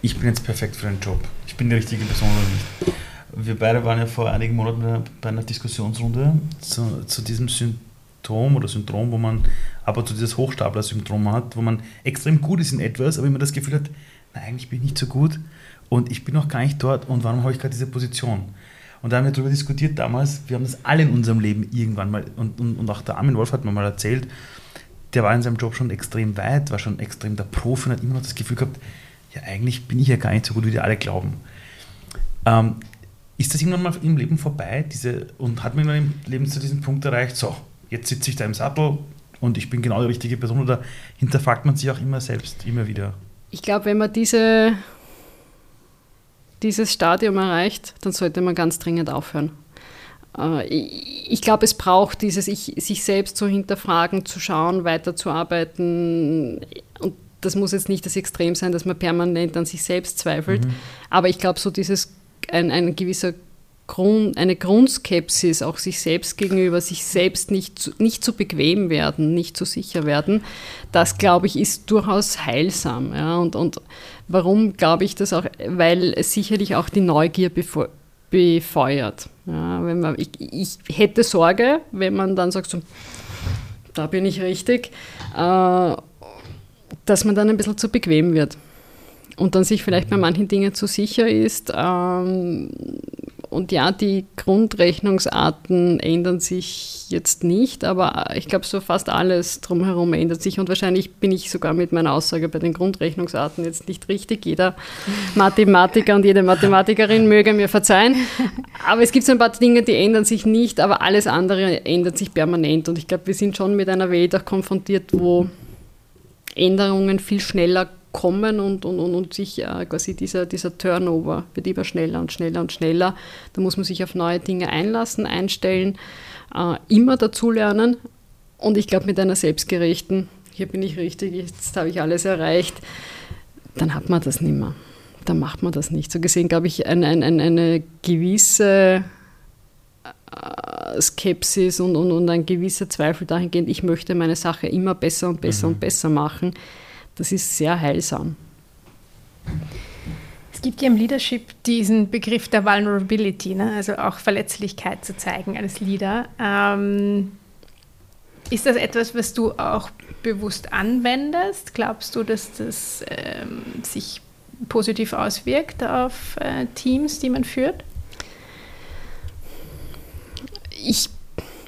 ich bin jetzt perfekt für den Job. Ich bin die richtige Person oder nicht. Wir beide waren ja vor einigen Monaten bei einer Diskussionsrunde zu, zu diesem Syndrom Symptom oder Syndrom, wo man ab und zu dieses Hochstapler-Syndrom hat, wo man extrem gut ist in etwas, aber immer das Gefühl hat, na, eigentlich bin ich nicht so gut und ich bin noch gar nicht dort und warum habe ich gerade diese Position? Und da haben wir darüber diskutiert damals, wir haben das alle in unserem Leben irgendwann mal, und, und, und auch der Armin Wolf hat mir mal erzählt, der war in seinem Job schon extrem weit, war schon extrem der Profi und hat immer noch das Gefühl gehabt, ja, eigentlich bin ich ja gar nicht so gut, wie die alle glauben. Ähm, ist das irgendwann mal im Leben vorbei diese, und hat man im Leben zu diesem Punkt erreicht, so, jetzt sitze ich da im Sattel und ich bin genau die richtige Person oder hinterfragt man sich auch immer selbst, immer wieder? Ich glaube, wenn man diese, dieses Stadium erreicht, dann sollte man ganz dringend aufhören. Äh, ich glaube, es braucht dieses, sich selbst zu hinterfragen, zu schauen, weiterzuarbeiten. Und das muss jetzt nicht das Extrem sein, dass man permanent an sich selbst zweifelt. Mhm. Aber ich glaube, so dieses, ein, ein gewisser Grund, eine Grundskepsis auch sich selbst gegenüber, sich selbst nicht zu, nicht zu bequem werden, nicht zu sicher werden, das glaube ich ist durchaus heilsam. Ja. Und, und warum glaube ich das auch? Weil es sicherlich auch die Neugier befeuert. Ja, wenn man, ich, ich hätte Sorge, wenn man dann sagt, so, da bin ich richtig, äh, dass man dann ein bisschen zu bequem wird und dann sich vielleicht bei manchen Dingen zu sicher ist. Ähm, und ja, die Grundrechnungsarten ändern sich jetzt nicht, aber ich glaube, so fast alles drumherum ändert sich. Und wahrscheinlich bin ich sogar mit meiner Aussage bei den Grundrechnungsarten jetzt nicht richtig. Jeder Mathematiker und jede Mathematikerin möge mir verzeihen. Aber es gibt so ein paar Dinge, die ändern sich nicht, aber alles andere ändert sich permanent. Und ich glaube, wir sind schon mit einer Welt auch konfrontiert, wo Änderungen viel schneller kommen und, und, und, und sich äh, quasi dieser, dieser Turnover wird immer schneller und schneller und schneller. Da muss man sich auf neue Dinge einlassen, einstellen, äh, immer dazulernen. Und ich glaube, mit einer selbstgerechten, hier bin ich richtig, jetzt habe ich alles erreicht, dann hat man das nicht mehr. Dann macht man das nicht. So gesehen, glaube ich, ein, ein, ein, eine gewisse äh, Skepsis und, und, und ein gewisser Zweifel dahingehend, ich möchte meine Sache immer besser und besser mhm. und besser machen das ist sehr heilsam. Es gibt ja im Leadership diesen Begriff der Vulnerability, ne? also auch Verletzlichkeit zu zeigen als Leader. Ähm, ist das etwas, was du auch bewusst anwendest? Glaubst du, dass das ähm, sich positiv auswirkt auf äh, Teams, die man führt? Ich,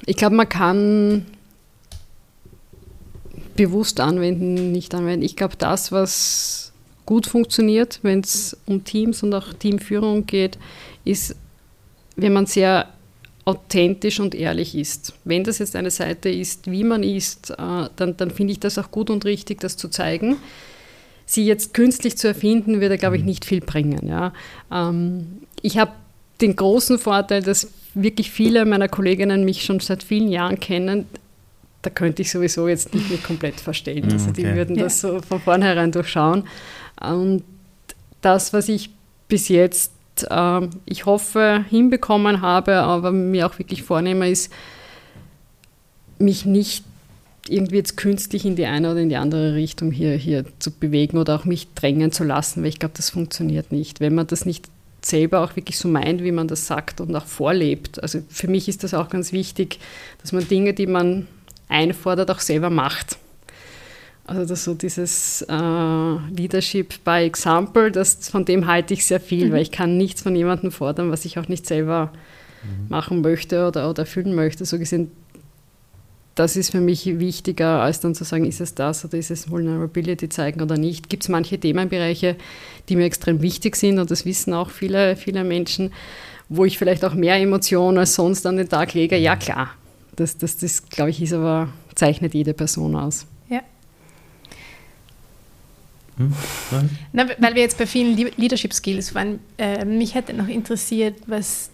ich glaube, man kann bewusst anwenden, nicht anwenden. Ich glaube, das, was gut funktioniert, wenn es um Teams und auch Teamführung geht, ist, wenn man sehr authentisch und ehrlich ist. Wenn das jetzt eine Seite ist, wie man ist, äh, dann, dann finde ich das auch gut und richtig, das zu zeigen. Sie jetzt künstlich zu erfinden, wird, glaube ich, mhm. nicht viel bringen. Ja. Ähm, ich habe den großen Vorteil, dass wirklich viele meiner Kolleginnen mich schon seit vielen Jahren kennen, da könnte ich sowieso jetzt nicht mehr komplett verstehen. Also okay. die würden das so von vornherein durchschauen. Und das, was ich bis jetzt, äh, ich hoffe, hinbekommen habe, aber mir auch wirklich vornehme, ist, mich nicht irgendwie jetzt künstlich in die eine oder in die andere Richtung hier, hier zu bewegen oder auch mich drängen zu lassen, weil ich glaube, das funktioniert nicht. Wenn man das nicht selber auch wirklich so meint, wie man das sagt und auch vorlebt. Also für mich ist das auch ganz wichtig, dass man Dinge, die man einfordert, auch selber macht. Also das so dieses äh, Leadership by Example, das, von dem halte ich sehr viel, mhm. weil ich kann nichts von jemandem fordern, was ich auch nicht selber mhm. machen möchte oder, oder erfüllen möchte. So gesehen das ist für mich wichtiger, als dann zu sagen, ist es das oder ist es Vulnerability zeigen oder nicht. Gibt es manche Themenbereiche, die mir extrem wichtig sind und das wissen auch viele, viele Menschen, wo ich vielleicht auch mehr Emotionen als sonst an den Tag lege. Ja, klar. Das, das, das glaube ich, ist aber, zeichnet jede Person aus. Ja. Hm? Na, weil wir jetzt bei vielen Leadership Skills waren, äh, mich hätte noch interessiert, was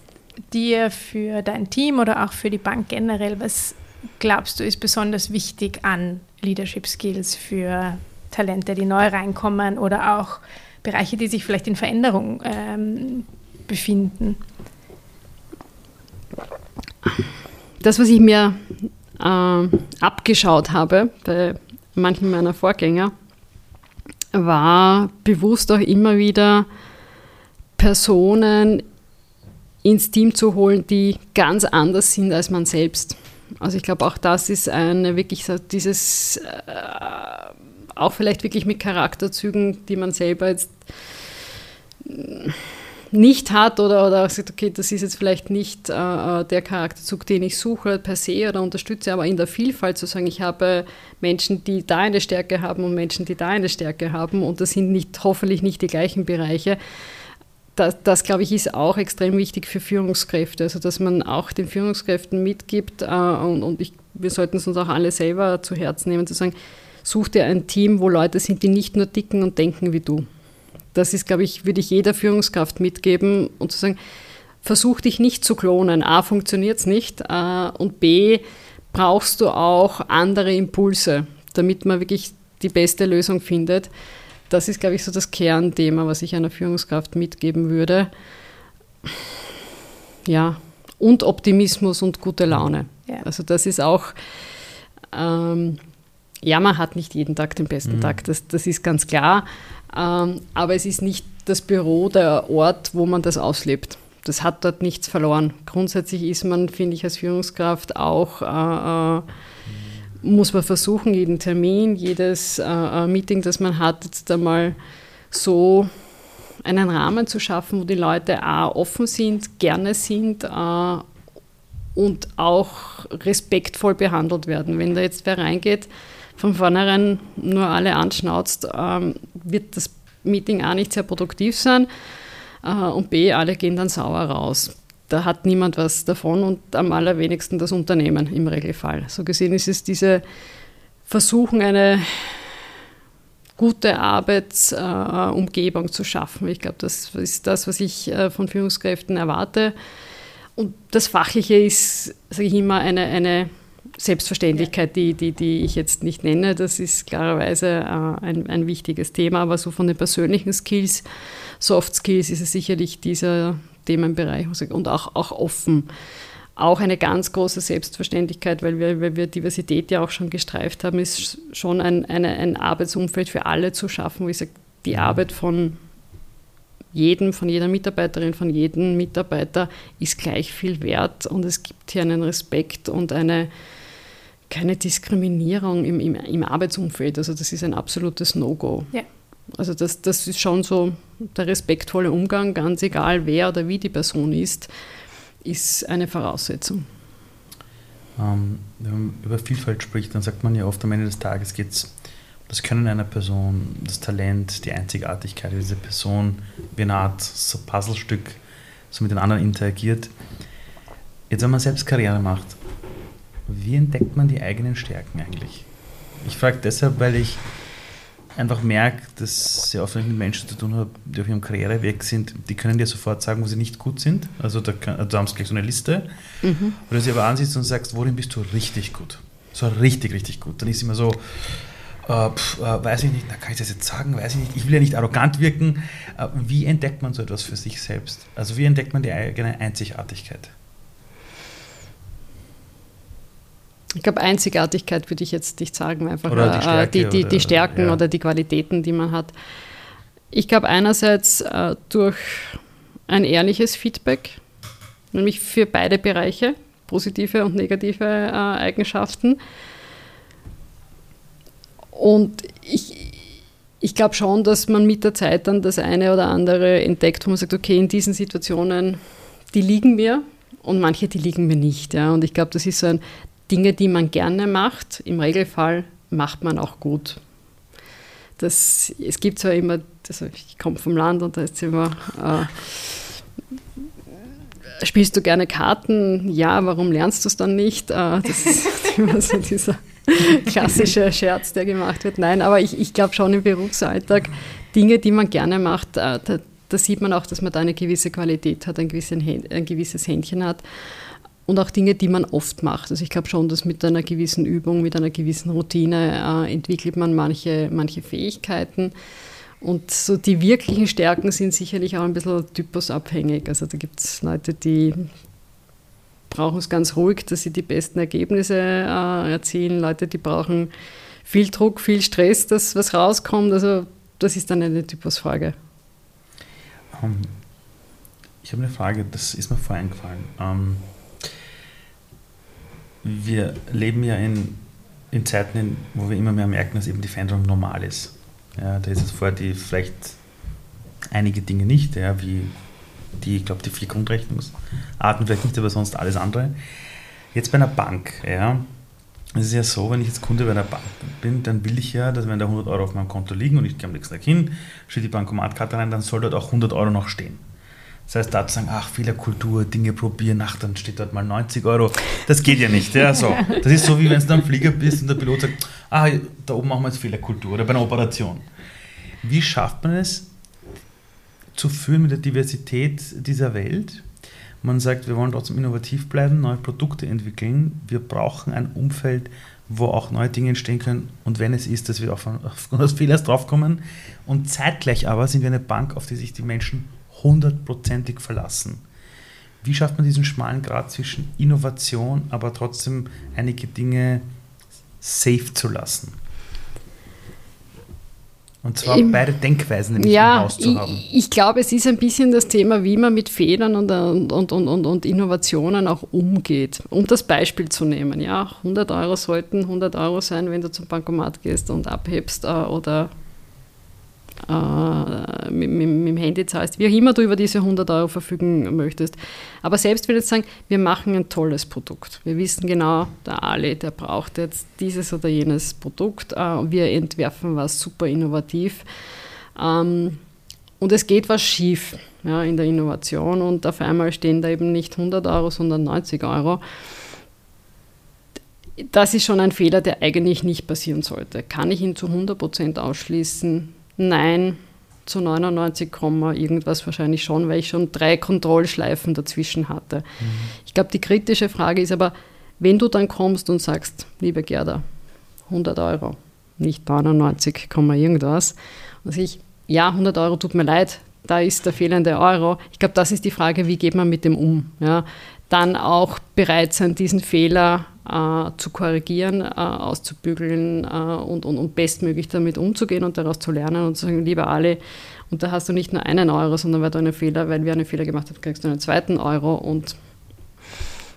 dir für dein Team oder auch für die Bank generell, was glaubst du, ist besonders wichtig an Leadership Skills für Talente, die neu reinkommen oder auch Bereiche, die sich vielleicht in Veränderung ähm, befinden? Das, was ich mir äh, abgeschaut habe bei manchen meiner Vorgänger, war bewusst auch immer wieder Personen ins Team zu holen, die ganz anders sind als man selbst. Also ich glaube, auch das ist eine wirklich dieses, äh, auch vielleicht wirklich mit Charakterzügen, die man selber jetzt nicht hat oder, oder sagt, okay, das ist jetzt vielleicht nicht äh, der Charakterzug, den ich suche per se oder unterstütze, aber in der Vielfalt zu sagen, ich habe Menschen, die da eine Stärke haben und Menschen, die da eine Stärke haben und das sind nicht, hoffentlich nicht die gleichen Bereiche das, das, glaube ich, ist auch extrem wichtig für Führungskräfte. Also, dass man auch den Führungskräften mitgibt äh, und, und ich, wir sollten es uns auch alle selber zu Herzen nehmen, zu sagen, such dir ein Team, wo Leute sind, die nicht nur dicken und denken wie du. Das ist, glaube ich, würde ich jeder Führungskraft mitgeben und zu sagen, versuch dich nicht zu klonen. A, funktioniert es nicht äh, und B, brauchst du auch andere Impulse, damit man wirklich die beste Lösung findet das ist, glaube ich, so das Kernthema, was ich einer Führungskraft mitgeben würde. Ja, und Optimismus und gute Laune. Ja. Also das ist auch, ähm, ja, man hat nicht jeden Tag den besten mhm. Tag, das, das ist ganz klar. Ähm, aber es ist nicht das Büro der Ort, wo man das auslebt. Das hat dort nichts verloren. Grundsätzlich ist man, finde ich, als Führungskraft auch äh, äh muss man versuchen, jeden Termin, jedes äh, Meeting, das man hat, jetzt einmal so einen Rahmen zu schaffen, wo die Leute A, offen sind, gerne sind und auch respektvoll behandelt werden. Wenn da jetzt wer reingeht, von vornherein nur alle anschnauzt, ähm, wird das Meeting A nicht sehr produktiv sein äh, und B, alle gehen dann sauer raus da hat niemand was davon und am allerwenigsten das Unternehmen im Regelfall. So gesehen ist es diese Versuchen, eine gute Arbeitsumgebung äh, zu schaffen. Ich glaube, das ist das, was ich äh, von Führungskräften erwarte. Und das Fachliche ist, sage ich immer, eine, eine Selbstverständlichkeit, die, die, die ich jetzt nicht nenne. Das ist klarerweise äh, ein, ein wichtiges Thema, aber so von den persönlichen Skills, Soft Skills ist es sicherlich dieser, Themenbereich und auch, auch offen. Auch eine ganz große Selbstverständlichkeit, weil wir, weil wir Diversität ja auch schon gestreift haben, ist schon ein, eine, ein Arbeitsumfeld für alle zu schaffen, wo ich sage, die. Arbeit von jedem, von jeder Mitarbeiterin, von jedem Mitarbeiter ist gleich viel wert und es gibt hier einen Respekt und eine, keine Diskriminierung im, im, im Arbeitsumfeld. Also das ist ein absolutes No-Go. Ja. Also das, das ist schon so der respektvolle Umgang, ganz egal wer oder wie die Person ist, ist eine Voraussetzung. Ähm, wenn man über Vielfalt spricht, dann sagt man ja oft am Ende des Tages geht es um das Können einer Person, das Talent, die Einzigartigkeit dieser Person, wie eine Art so Puzzlestück so mit den anderen interagiert. Jetzt, wenn man selbst Karriere macht, wie entdeckt man die eigenen Stärken eigentlich? Ich frage deshalb, weil ich einfach merke, dass sehr oft, wenn ich mit Menschen zu tun habe, die auf ihrem Karriereweg sind, die können dir sofort sagen, wo sie nicht gut sind. Also da, kann, also da haben sie gleich so eine Liste. Mhm. Wenn du sie aber ansitzt und sagst, worin bist du richtig gut? So richtig, richtig gut. Dann ist immer so, äh, pf, äh, weiß ich nicht, na, kann ich das jetzt sagen? Weiß ich nicht. Ich will ja nicht arrogant wirken. Äh, wie entdeckt man so etwas für sich selbst? Also wie entdeckt man die eigene Einzigartigkeit? Ich glaube, Einzigartigkeit würde ich jetzt nicht sagen, einfach die, Stärke, die, die, die, Stärken oder, ja. oder die Qualitäten, die man hat. Ich glaube einerseits äh, durch ein ehrliches Feedback, nämlich für beide Bereiche, positive und negative äh, Eigenschaften. Und ich, ich glaube schon, dass man mit der Zeit dann das eine oder andere entdeckt, wo man sagt, okay, in diesen Situationen, die liegen mir und manche, die liegen mir nicht. Ja. Und ich glaube, das ist so ein Dinge, die man gerne macht. Im Regelfall macht man auch gut. Das, es gibt zwar immer, also ich komme vom Land und da ist immer, äh, spielst du gerne Karten? Ja, warum lernst du es dann nicht? Äh, das ist immer so dieser klassische Scherz, der gemacht wird. Nein, aber ich, ich glaube schon im Berufsalltag Dinge, die man gerne macht, äh, da, da, sieht man auch, dass man da eine gewisse Qualität hat, ein, ein gewisses Händchen hat. Und auch Dinge, die man oft macht. Also ich glaube schon, dass mit einer gewissen Übung, mit einer gewissen Routine äh, entwickelt man manche, manche Fähigkeiten. Und so die wirklichen Stärken sind sicherlich auch ein bisschen typusabhängig. Also da gibt es Leute, die brauchen es ganz ruhig, dass sie die besten Ergebnisse äh, erzielen. Leute, die brauchen viel Druck, viel Stress, dass was rauskommt. Also das ist dann eine Typusfrage. Um, ähm, ich habe eine Frage, das ist mir vorhin gefallen. Um, ähm, wir leben ja in, in Zeiten, wo wir immer mehr merken, dass eben die Veränderung normal ist. Ja, da ist es vorher die vielleicht einige Dinge nicht, ja, wie die, ich glaube, die vier Grundrechnungsarten vielleicht nicht, aber sonst alles andere. Jetzt bei einer Bank, ja, es ist ja so, wenn ich jetzt Kunde bei einer Bank bin, dann will ich ja, dass wenn da 100 Euro auf meinem Konto liegen und ich gehe am nächsten Tag hin, steht die Bankomatkarte rein, dann soll dort auch 100 Euro noch stehen. Das heißt, da zu sagen, ach, Fehlerkultur, Dinge probieren, ach, dann steht dort mal 90 Euro. Das geht ja nicht. Ja, so. Das ist so, wie wenn du am Flieger bist und der Pilot sagt, ah, da oben machen wir jetzt Fehlerkultur oder bei einer Operation. Wie schafft man es, zu führen mit der Diversität dieser Welt? Man sagt, wir wollen trotzdem innovativ bleiben, neue Produkte entwickeln. Wir brauchen ein Umfeld, wo auch neue Dinge entstehen können. Und wenn es ist, dass wir auch aufgrund des Fehlers draufkommen. Und zeitgleich aber sind wir eine Bank, auf die sich die Menschen hundertprozentig verlassen. Wie schafft man diesen schmalen Grad zwischen Innovation, aber trotzdem einige Dinge safe zu lassen? Und zwar beide Denkweisen nämlich ja, im Haus zu haben. Ich, ich glaube, es ist ein bisschen das Thema, wie man mit Fehlern und, und, und, und, und Innovationen auch umgeht. Um das Beispiel zu nehmen, ja, 100 Euro sollten 100 Euro sein, wenn du zum Bankomat gehst und abhebst äh, oder äh, mit, mit, mit, dem Handy zahlst, wie auch immer du über diese 100 Euro verfügen möchtest. Aber selbst wenn jetzt sagen, wir machen ein tolles Produkt, wir wissen genau, der Ali, der braucht jetzt dieses oder jenes Produkt, äh, wir entwerfen was super innovativ ähm, und es geht was schief ja, in der Innovation und auf einmal stehen da eben nicht 100 Euro, sondern 90 Euro das ist schon ein Fehler, der eigentlich nicht passieren sollte. Kann ich ihn zu 100% ausschließen? Nein, zu 99, irgendwas wahrscheinlich schon, weil ich schon drei Kontrollschleifen dazwischen hatte. Mhm. Ich glaube, die kritische Frage ist aber, wenn du dann kommst und sagst, liebe Gerda, 100 Euro, nicht 99, irgendwas, und ich, ja, 100 Euro tut mir leid, da ist der fehlende Euro. Ich glaube, das ist die Frage, wie geht man mit dem um? Ja? Dann auch bereit sein, diesen Fehler äh, zu korrigieren, äh, auszubügeln äh, und, und, und bestmöglich damit umzugehen und daraus zu lernen und zu sagen, lieber Ali, und da hast du nicht nur einen Euro, sondern weil du einen Fehler, weil wir einen Fehler gemacht haben, kriegst du einen zweiten Euro und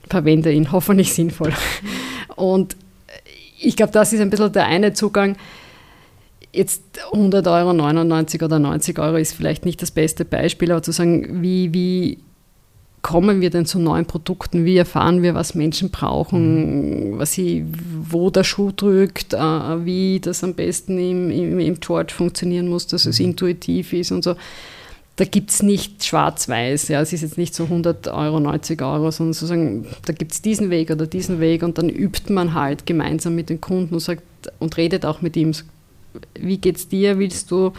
verwende ihn hoffentlich sinnvoll. Und ich glaube, das ist ein bisschen der eine Zugang. Jetzt 100 Euro, 99 oder 90 Euro ist vielleicht nicht das beste Beispiel, aber zu sagen, wie, wie kommen wir denn zu neuen Produkten? Wie erfahren wir, was Menschen brauchen, mhm. was sie, wo der Schuh drückt, äh, wie das am besten im, im, im George funktionieren muss, dass es mhm. intuitiv ist und so. Da gibt es nicht schwarz-weiß. Ja. Es ist jetzt nicht so 100 Euro, 90 Euro, sondern sozusagen, da gibt es diesen Weg oder diesen Weg und dann übt man halt gemeinsam mit den Kunden und, sagt, und redet auch mit ihm. Wie geht es dir? Willst du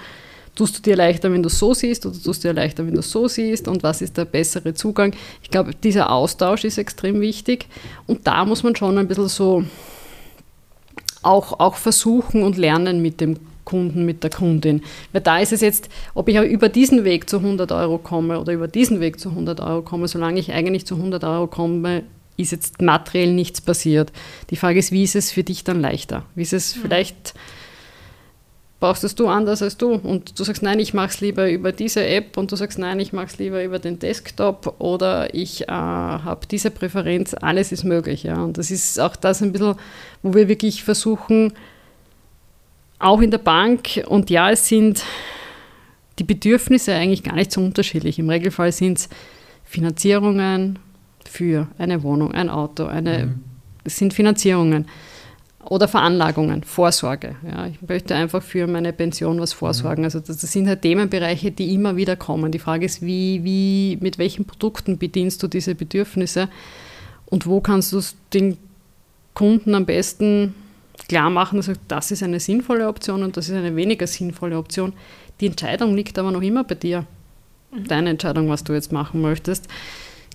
Tust du dir leichter, wenn du so siehst oder tust du dir leichter, wenn du so siehst und was ist der bessere Zugang? Ich glaube, dieser Austausch ist extrem wichtig und da muss man schon ein bisschen so auch, auch versuchen und lernen mit dem Kunden, mit der Kundin. Weil da ist es jetzt, ob ich über diesen Weg zu 100 Euro komme oder über diesen Weg zu 100 Euro komme, solange ich eigentlich zu 100 Euro komme, ist jetzt materiell nichts passiert. Die Frage ist, wie ist es für dich dann leichter? Wie ist es vielleicht brauchst es du anders als du und du sagst, nein, ich mache es lieber über diese App und du sagst, nein, ich mache es lieber über den Desktop oder ich äh, habe diese Präferenz, alles ist möglich. Ja. Und das ist auch das ein bisschen, wo wir wirklich versuchen, auch in der Bank, und ja, es sind die Bedürfnisse eigentlich gar nicht so unterschiedlich. Im Regelfall sind es Finanzierungen für eine Wohnung, ein Auto, eine, mhm. es sind Finanzierungen oder Veranlagungen, Vorsorge. Ja, ich möchte einfach für meine Pension was vorsorgen. Mhm. Also das, das, sind halt Themenbereiche, die immer wieder kommen. Die Frage ist, wie, wie, mit welchen Produkten bedienst du diese Bedürfnisse und wo kannst du es den Kunden am besten klar machen, dass das ist eine sinnvolle Option und das ist eine weniger sinnvolle Option. Die Entscheidung liegt aber noch immer bei dir. Mhm. Deine Entscheidung, was du jetzt machen möchtest.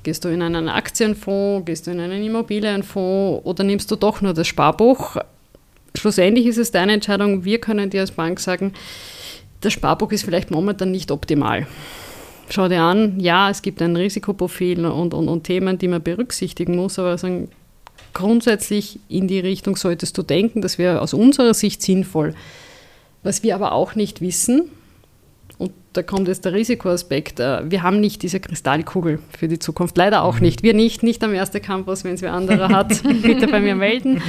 Gehst du in einen Aktienfonds, gehst du in einen Immobilienfonds oder nimmst du doch nur das Sparbuch? Schlussendlich ist es deine Entscheidung. Wir können dir als Bank sagen, das Sparbuch ist vielleicht momentan nicht optimal. Schau dir an, ja, es gibt ein Risikoprofil und, und, und Themen, die man berücksichtigen muss, aber sagen, grundsätzlich in die Richtung solltest du denken, das wäre aus unserer Sicht sinnvoll. Was wir aber auch nicht wissen, da kommt jetzt der Risikoaspekt. Äh, wir haben nicht diese Kristallkugel für die Zukunft. Leider auch nicht. Wir nicht, nicht am ersten Campus, wenn es wer anderer hat, bitte bei mir melden.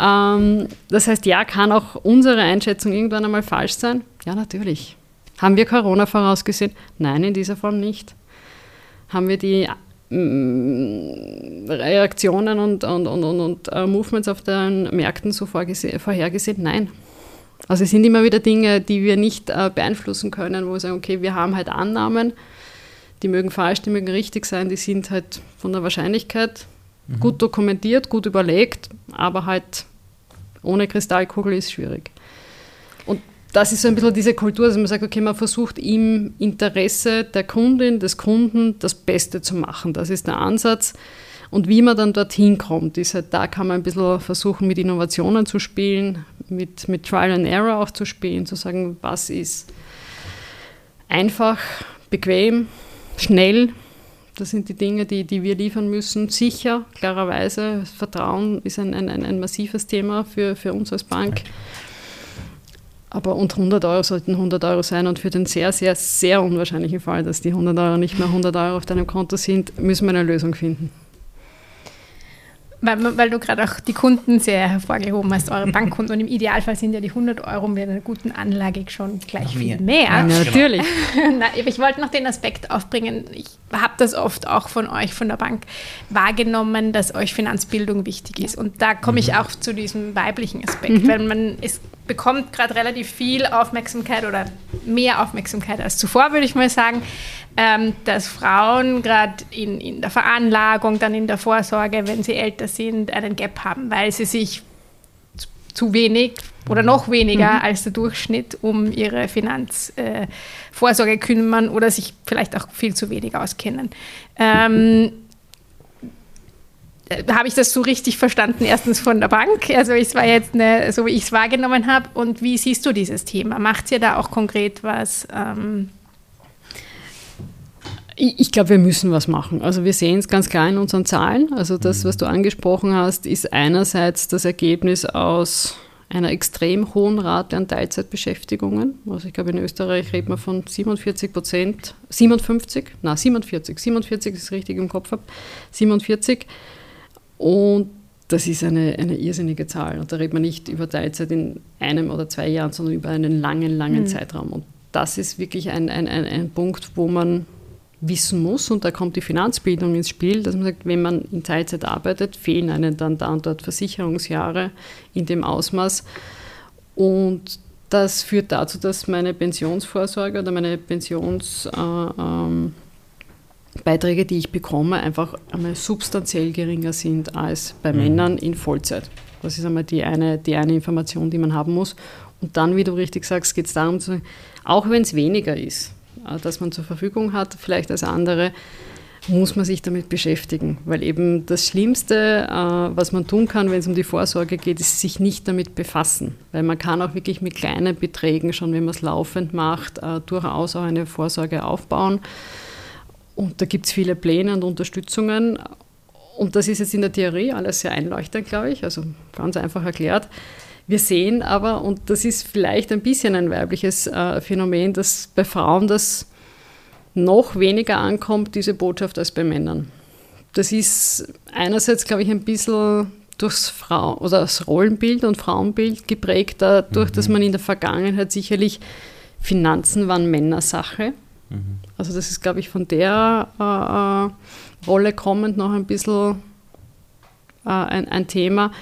Ähm, das heißt, ja, kann auch unsere Einschätzung irgendwann einmal falsch sein? Ja, natürlich. Haben wir Corona vorausgesehen? Nein, in dieser Form nicht. Haben wir die mm, Reaktionen und, und, und, und, uh, Movements auf den Märkten so vorhergesehen? Nein, also es sind immer wieder Dinge, die wir nicht äh, beeinflussen können, wo wir sagen, okay, wir haben halt Annahmen, die mögen falsch, die mögen richtig sein, die sind halt von der Wahrscheinlichkeit mhm. gut dokumentiert, gut überlegt, aber halt ohne Kristallkugel ist schwierig. Und das ist so ein bisschen diese Kultur, dass man sagt, okay, man versucht im Interesse der Kundin, des Kunden das Beste zu machen. Das ist der Ansatz. Und wie man dann dorthin kommt, ist halt, da kann man ein bisschen versuchen, mit Innovationen zu spielen, mit, mit Trial and Error auch zu spielen, zu sagen, was ist einfach, bequem, schnell. Das sind die Dinge, die, die wir liefern müssen. Sicher, klarerweise. Vertrauen ist ein, ein, ein massives Thema für, für uns als Bank. Aber und 100 Euro sollten 100 Euro sein. Und für den sehr, sehr, sehr unwahrscheinlichen Fall, dass die 100 Euro nicht mehr 100 Euro auf deinem Konto sind, müssen wir eine Lösung finden. Weil, weil du gerade auch die Kunden sehr hervorgehoben hast, eure Bankkunden. Und im Idealfall sind ja die 100 Euro mit einer guten Anlage schon gleich viel mehr. Ja, natürlich. Na, ich wollte noch den Aspekt aufbringen. Ich habe das oft auch von euch, von der Bank, wahrgenommen, dass euch Finanzbildung wichtig ist. Und da komme ich mhm. auch zu diesem weiblichen Aspekt, mhm. weil man es bekommt gerade relativ viel Aufmerksamkeit oder mehr Aufmerksamkeit als zuvor, würde ich mal sagen, ähm, dass Frauen gerade in, in der Veranlagung, dann in der Vorsorge, wenn sie älter sind, einen Gap haben, weil sie sich zu wenig oder noch weniger mhm. als der Durchschnitt um ihre Finanzvorsorge äh, kümmern oder sich vielleicht auch viel zu wenig auskennen. Ähm, äh, habe ich das so richtig verstanden, erstens von der Bank? Also es war jetzt eine, so wie ich es wahrgenommen habe. Und wie siehst du dieses Thema? Macht ihr da auch konkret was? Ähm, ich glaube, wir müssen was machen. Also wir sehen es ganz klar in unseren Zahlen. Also das, was du angesprochen hast, ist einerseits das Ergebnis aus einer extrem hohen Rate an Teilzeitbeschäftigungen. Also ich glaube, in Österreich redet man von 47 Prozent, 57, na 47, 47 ist richtig im Kopf habe, 47. Und das ist eine, eine irrsinnige Zahl. Und da redet man nicht über Teilzeit in einem oder zwei Jahren, sondern über einen langen, langen mhm. Zeitraum. Und das ist wirklich ein, ein, ein, ein Punkt, wo man wissen muss, und da kommt die Finanzbildung ins Spiel, dass man sagt, wenn man in Teilzeit arbeitet, fehlen einem dann da und dort Versicherungsjahre in dem Ausmaß. Und das führt dazu, dass meine Pensionsvorsorge oder meine Pensionsbeiträge, äh, ähm, die ich bekomme, einfach einmal substanziell geringer sind als bei mhm. Männern in Vollzeit. Das ist einmal die eine, die eine Information, die man haben muss. Und dann, wie du richtig sagst, geht es darum, zu auch wenn es weniger ist, äh, das man zur Verfügung hat, vielleicht als andere, muss man sich damit beschäftigen. Weil eben das Schlimmste, äh, was man tun kann, wenn es um die Vorsorge geht, ist sich nicht damit befassen. Weil man kann auch wirklich mit kleinen Beträgen, schon wenn man es laufend macht, äh, durchaus auch eine Vorsorge aufbauen. Und da gibt es viele Pläne und Unterstützungen. und das ist jetzt in der Theorie alles sehr einleuchtend, glaube ich, also ganz einfach erklärt. Wir sehen aber, und das ist vielleicht ein bisschen ein weibliches äh, Phänomen, dass bei Frauen das noch weniger ankommt, diese Botschaft, als bei Männern. Das ist einerseits, glaube ich, ein bisschen durchs Frau oder das Rollenbild und Frauenbild geprägt, dadurch, mhm. dass man in der Vergangenheit sicherlich Finanzen waren Männersache. Mhm. Also das ist, glaube ich, von der äh, äh, Rolle kommend noch ein bisschen äh, ein, ein, Thema.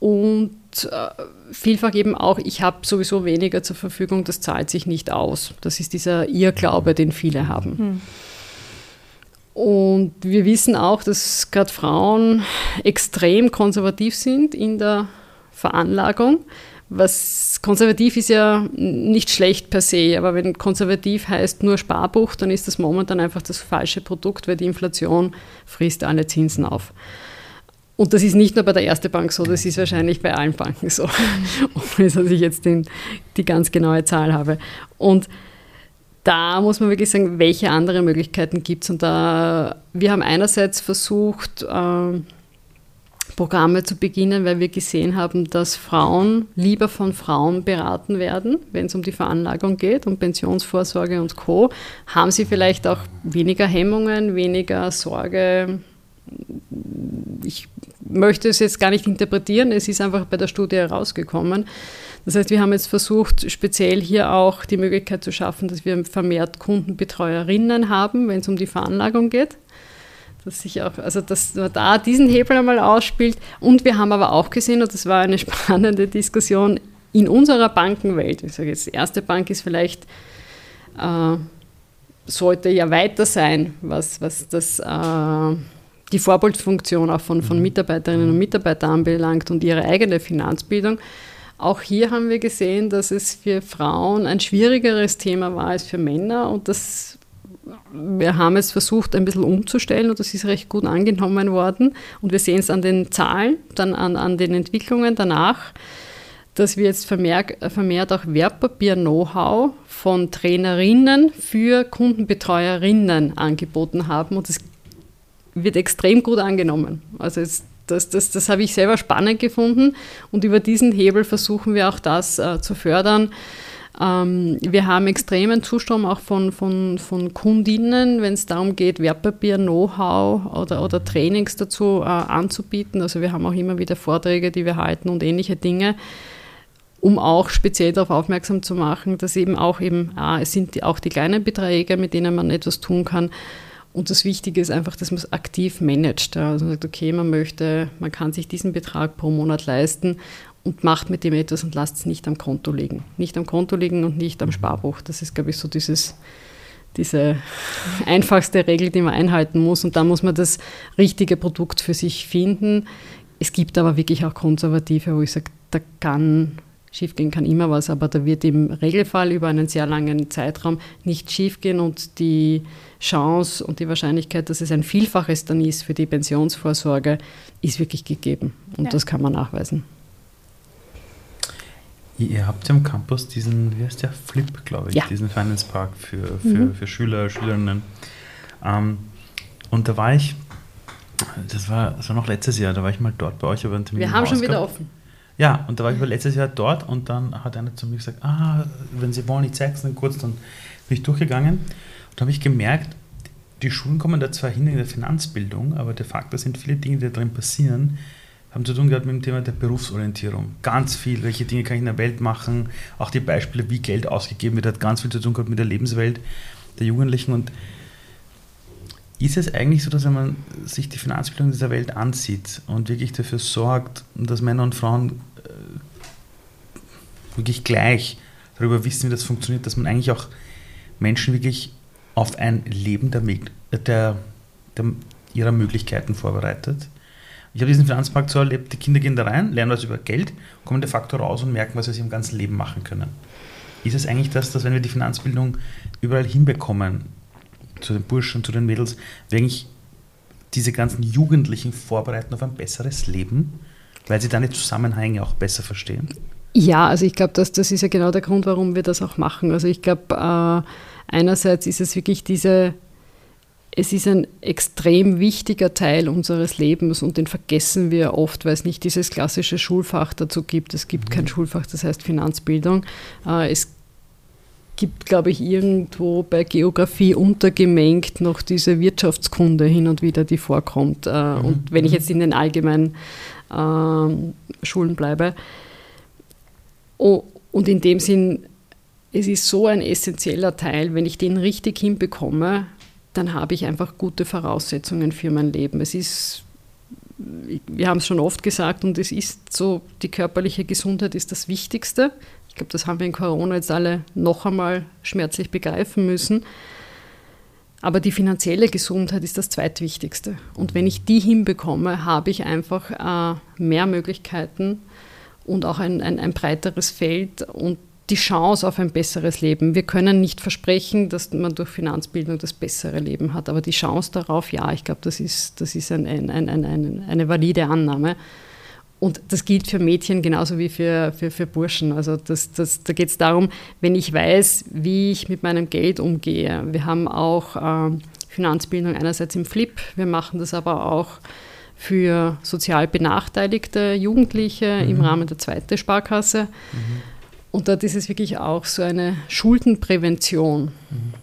Und äh, vielfach eben auch, ich habe sowieso weniger zur Verfügung, das zahlt sich nicht aus. Das ist dieser Irrglaube, den viele haben. Mhm. Und wir wissen auch, dass gerade Frauen extrem konservativ sind in der Veranlagung. Was konservativ ist ja nicht schlecht per se, aber wenn konservativ heißt nur Sparbuch, dann ist das momentan einfach das falsche Produkt, weil die Inflation frisst alle Zinsen auf. Und das ist nicht nur bei der Erste Bank so, das ist wahrscheinlich bei allen Banken so, ohne dass ich jetzt den, die ganz genaue Zahl habe. Und da muss man wirklich sagen, welche andere Möglichkeiten gibt es. Und da, wir haben einerseits versucht, äh, Programme zu beginnen, weil wir gesehen haben, dass Frauen lieber von Frauen beraten werden, wenn es um die Veranlagung geht, um Pensionsvorsorge und Co. Haben sie vielleicht auch weniger Hemmungen, weniger Sorge. Ich möchte es jetzt gar nicht interpretieren, es ist einfach bei der Studie herausgekommen. Das heißt, wir haben jetzt versucht, speziell hier auch die Möglichkeit zu schaffen, dass wir vermehrt Kundenbetreuerinnen haben, wenn es um die Veranlagung geht. Dass sich auch, also dass man da diesen Hebel einmal ausspielt. Und wir haben aber auch gesehen, und das war eine spannende Diskussion in unserer Bankenwelt. Ich sage jetzt, die erste Bank ist vielleicht, äh, sollte ja weiter sein, was, was das, äh, die Vorbildfunktion auch von, von mhm. Mitarbeiterinnen und Mitarbeitern anbelangt und ihre eigene Finanzbildung. Auch hier haben wir gesehen, dass es für Frauen ein schwierigeres Thema war als für Männer und das wir haben es versucht, ein bisschen umzustellen und das ist recht gut angenommen worden. Und wir sehen es an den Zahlen, dann an, an den Entwicklungen danach, dass wir jetzt vermehrt, vermehrt auch Wertpapier-Know-how von Trainerinnen für Kundenbetreuerinnen angeboten haben. Und das wird extrem gut angenommen. Also es das, das, das habe ich selber spannend gefunden und über diesen Hebel versuchen wir auch das äh, zu fördern. Ähm, wir haben extremen Zustrom auch von, von, von Kundinnen, wenn es darum geht, Wertpapier, Know-how oder, oder Trainings dazu äh, anzubieten. Also wir haben auch immer wieder Vorträge, die wir halten und ähnliche Dinge um auch speziell darauf aufmerksam zu machen, dass eben auch eben, ah, es sind die, auch die kleinen Beträge, mit denen man etwas tun kann, und das Wichtige ist einfach, dass man es aktiv managt. Also man sagt, okay, man möchte, man kann sich diesen Betrag pro Monat leisten und macht mit dem etwas und lasst es nicht am Konto liegen. Nicht am Konto liegen und nicht am Sparbuch. Das ist, glaube ich, so dieses, diese einfachste Regel, die man einhalten muss. Und da muss man das richtige Produkt für sich finden. Es gibt aber wirklich auch Konservative, wo ich sage, da kann schiefgehen kann immer was, aber da wird im Regelfall über einen sehr langen Zeitraum nicht schiefgehen und die Chance und die Wahrscheinlichkeit, dass es ein Vielfaches dann ist für die Pensionsvorsorge, ist wirklich gegeben und ja. das kann man nachweisen. Ihr habt ja am Campus diesen, wie heißt der, Flip, glaube ich, ja. diesen Finance Park für, für, mhm. für Schüler, Schülerinnen. Ähm, und da war ich, das war, das war noch letztes Jahr, da war ich mal dort bei euch, aber ein Termin Wir haben schon wieder offen. Ja, und da war ich letztes Jahr dort und dann hat einer zu mir gesagt, ah, wenn Sie wollen, ich zeige es dann kurz, dann bin ich durchgegangen und da habe ich gemerkt, die Schulen kommen da zwar hin in der Finanzbildung, aber de facto sind viele Dinge, die da drin passieren, haben zu tun gehabt mit dem Thema der Berufsorientierung. Ganz viel, welche Dinge kann ich in der Welt machen, auch die Beispiele, wie Geld ausgegeben wird, hat ganz viel zu tun gehabt mit der Lebenswelt der Jugendlichen und ist es eigentlich so, dass wenn man sich die Finanzbildung dieser Welt ansieht und wirklich dafür sorgt, dass Männer und Frauen äh, wirklich gleich darüber wissen, wie das funktioniert, dass man eigentlich auch Menschen wirklich auf ein Leben der, der, der ihrer Möglichkeiten vorbereitet? Ich habe diesen Finanzmarkt so erlebt, die Kinder gehen da rein, lernen was über Geld, kommen de facto raus und merken, was sie im ganzen Leben machen können. Ist es eigentlich das, dass wenn wir die Finanzbildung überall hinbekommen, zu den Burschen, zu den Mädels, eigentlich diese ganzen Jugendlichen vorbereiten auf ein besseres Leben, weil sie dann die Zusammenhänge auch besser verstehen? Ja, also ich glaube, das, das ist ja genau der Grund, warum wir das auch machen. Also ich glaube, äh, einerseits ist es wirklich diese es ist ein extrem wichtiger Teil unseres Lebens und den vergessen wir oft, weil es nicht dieses klassische Schulfach dazu gibt. Es gibt kein mhm. Schulfach, das heißt Finanzbildung. Äh, es gibt, glaube ich, irgendwo bei Geografie untergemengt noch diese Wirtschaftskunde hin und wieder, die vorkommt. Äh, mhm. Und wenn ich jetzt in den allgemeinen äh, Schulen bleibe. Oh, und in dem Sinn, es ist so ein essentieller Teil, wenn ich den richtig hinbekomme, dann habe ich einfach gute Voraussetzungen für mein Leben. Es ist, wir haben es schon oft gesagt und es ist so, die körperliche Gesundheit ist das Wichtigste. Ich glaube, das haben wir in Corona jetzt alle noch einmal schmerzlich begreifen müssen. Aber die finanzielle Gesundheit ist das zweitwichtigste. Und wenn ich die hinbekomme, habe ich einfach äh, mehr Möglichkeiten und auch ein, ein, ein breiteres Feld und die Chance auf ein besseres Leben. Wir können nicht versprechen, dass man durch Finanzbildung das bessere Leben hat, aber die Chance darauf, ja, ich glaube, das ist, das ist ein, ein, ein, eine valide Annahme. Und das gilt für Mädchen genauso wie für, für, für Burschen. Also das, das, da geht es darum, wenn ich weiß, wie ich mit meinem Geld umgehe. Wir haben auch äh, Finanzbildung einerseits im Flip, wir machen das aber auch für sozial benachteiligte Jugendliche mhm. im Rahmen der zweiten Sparkasse. Mhm. Und dort ist es wirklich auch so eine Schuldenprävention. Mhm.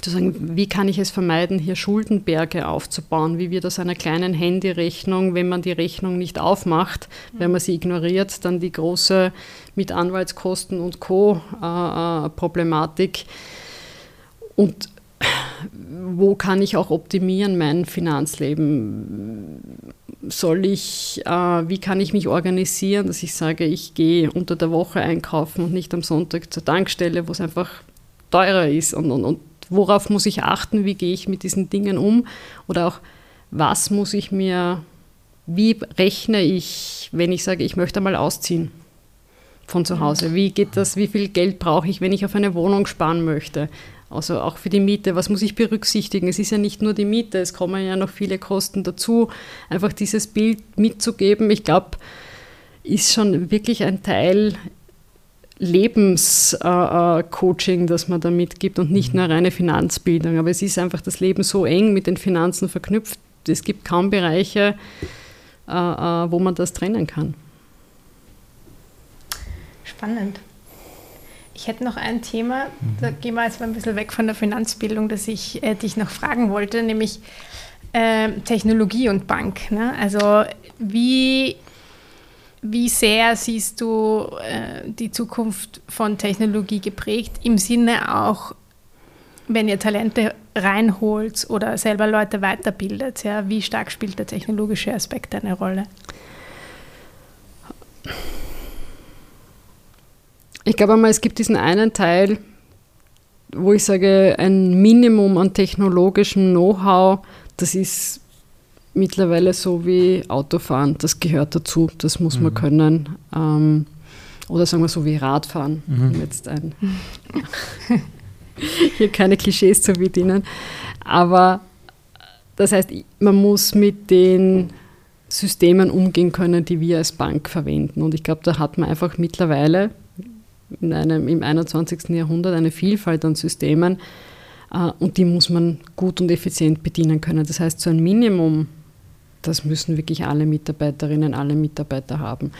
Zu sagen, wie kann ich es vermeiden, hier Schuldenberge aufzubauen? Wie wird aus einer kleinen Handyrechnung, wenn man die Rechnung nicht aufmacht, wenn man sie ignoriert, dann die große mit Anwaltskosten und Co. Äh, äh Problematik. Und wo kann ich auch optimieren mein Finanzleben? Soll ich, äh, wie kann ich mich organisieren, dass ich sage, ich gehe unter der Woche einkaufen und nicht am Sonntag zur Tankstelle, wo es einfach teurer ist? Und, und, und worauf muss ich achten, wie gehe ich mit diesen Dingen um? Oder auch was muss ich mir, wie rechne ich, wenn ich sage, ich möchte mal ausziehen von zu Hause, wie geht das, wie viel Geld brauche ich, wenn ich auf eine Wohnung sparen möchte, also auch für die Miete, was muss ich berücksichtigen? Es ist ja nicht nur die Miete, es kommen ja noch viele Kosten dazu. Einfach dieses Bild mitzugeben, ich glaube, ist schon wirklich ein Teil Lebenscoaching, äh, äh das man da mitgibt und nicht mhm. nur reine Finanzbildung. Aber es ist einfach das Leben so eng mit den Finanzen verknüpft. Es gibt kaum Bereiche, äh, äh wo man das trennen kann. Spannend. Ich hätte noch ein Thema, da gehen wir jetzt mal ein bisschen weg von der Finanzbildung, das ich äh, dich noch fragen wollte, nämlich äh, Technologie und Bank. Ne? Also wie, wie sehr siehst du äh, die Zukunft von Technologie geprägt, im Sinne auch, wenn ihr Talente reinholt oder selber Leute weiterbildet? Ja? Wie stark spielt der technologische Aspekt eine Rolle? Ich glaube einmal, es gibt diesen einen Teil, wo ich sage, ein Minimum an technologischem Know-how, das ist mittlerweile so wie Autofahren, das gehört dazu, das muss mhm. man können. Ähm, oder sagen wir so wie Radfahren, mhm. um jetzt ein hier keine Klischees zu bedienen. Aber das heißt, man muss mit den Systemen umgehen können, die wir als Bank verwenden. Und ich glaube, da hat man einfach mittlerweile in einem, im 21. Jahrhundert eine Vielfalt an Systemen äh, und die muss man gut und effizient bedienen können. Das heißt, so ein Minimum, das müssen wirklich alle Mitarbeiterinnen, alle Mitarbeiter haben.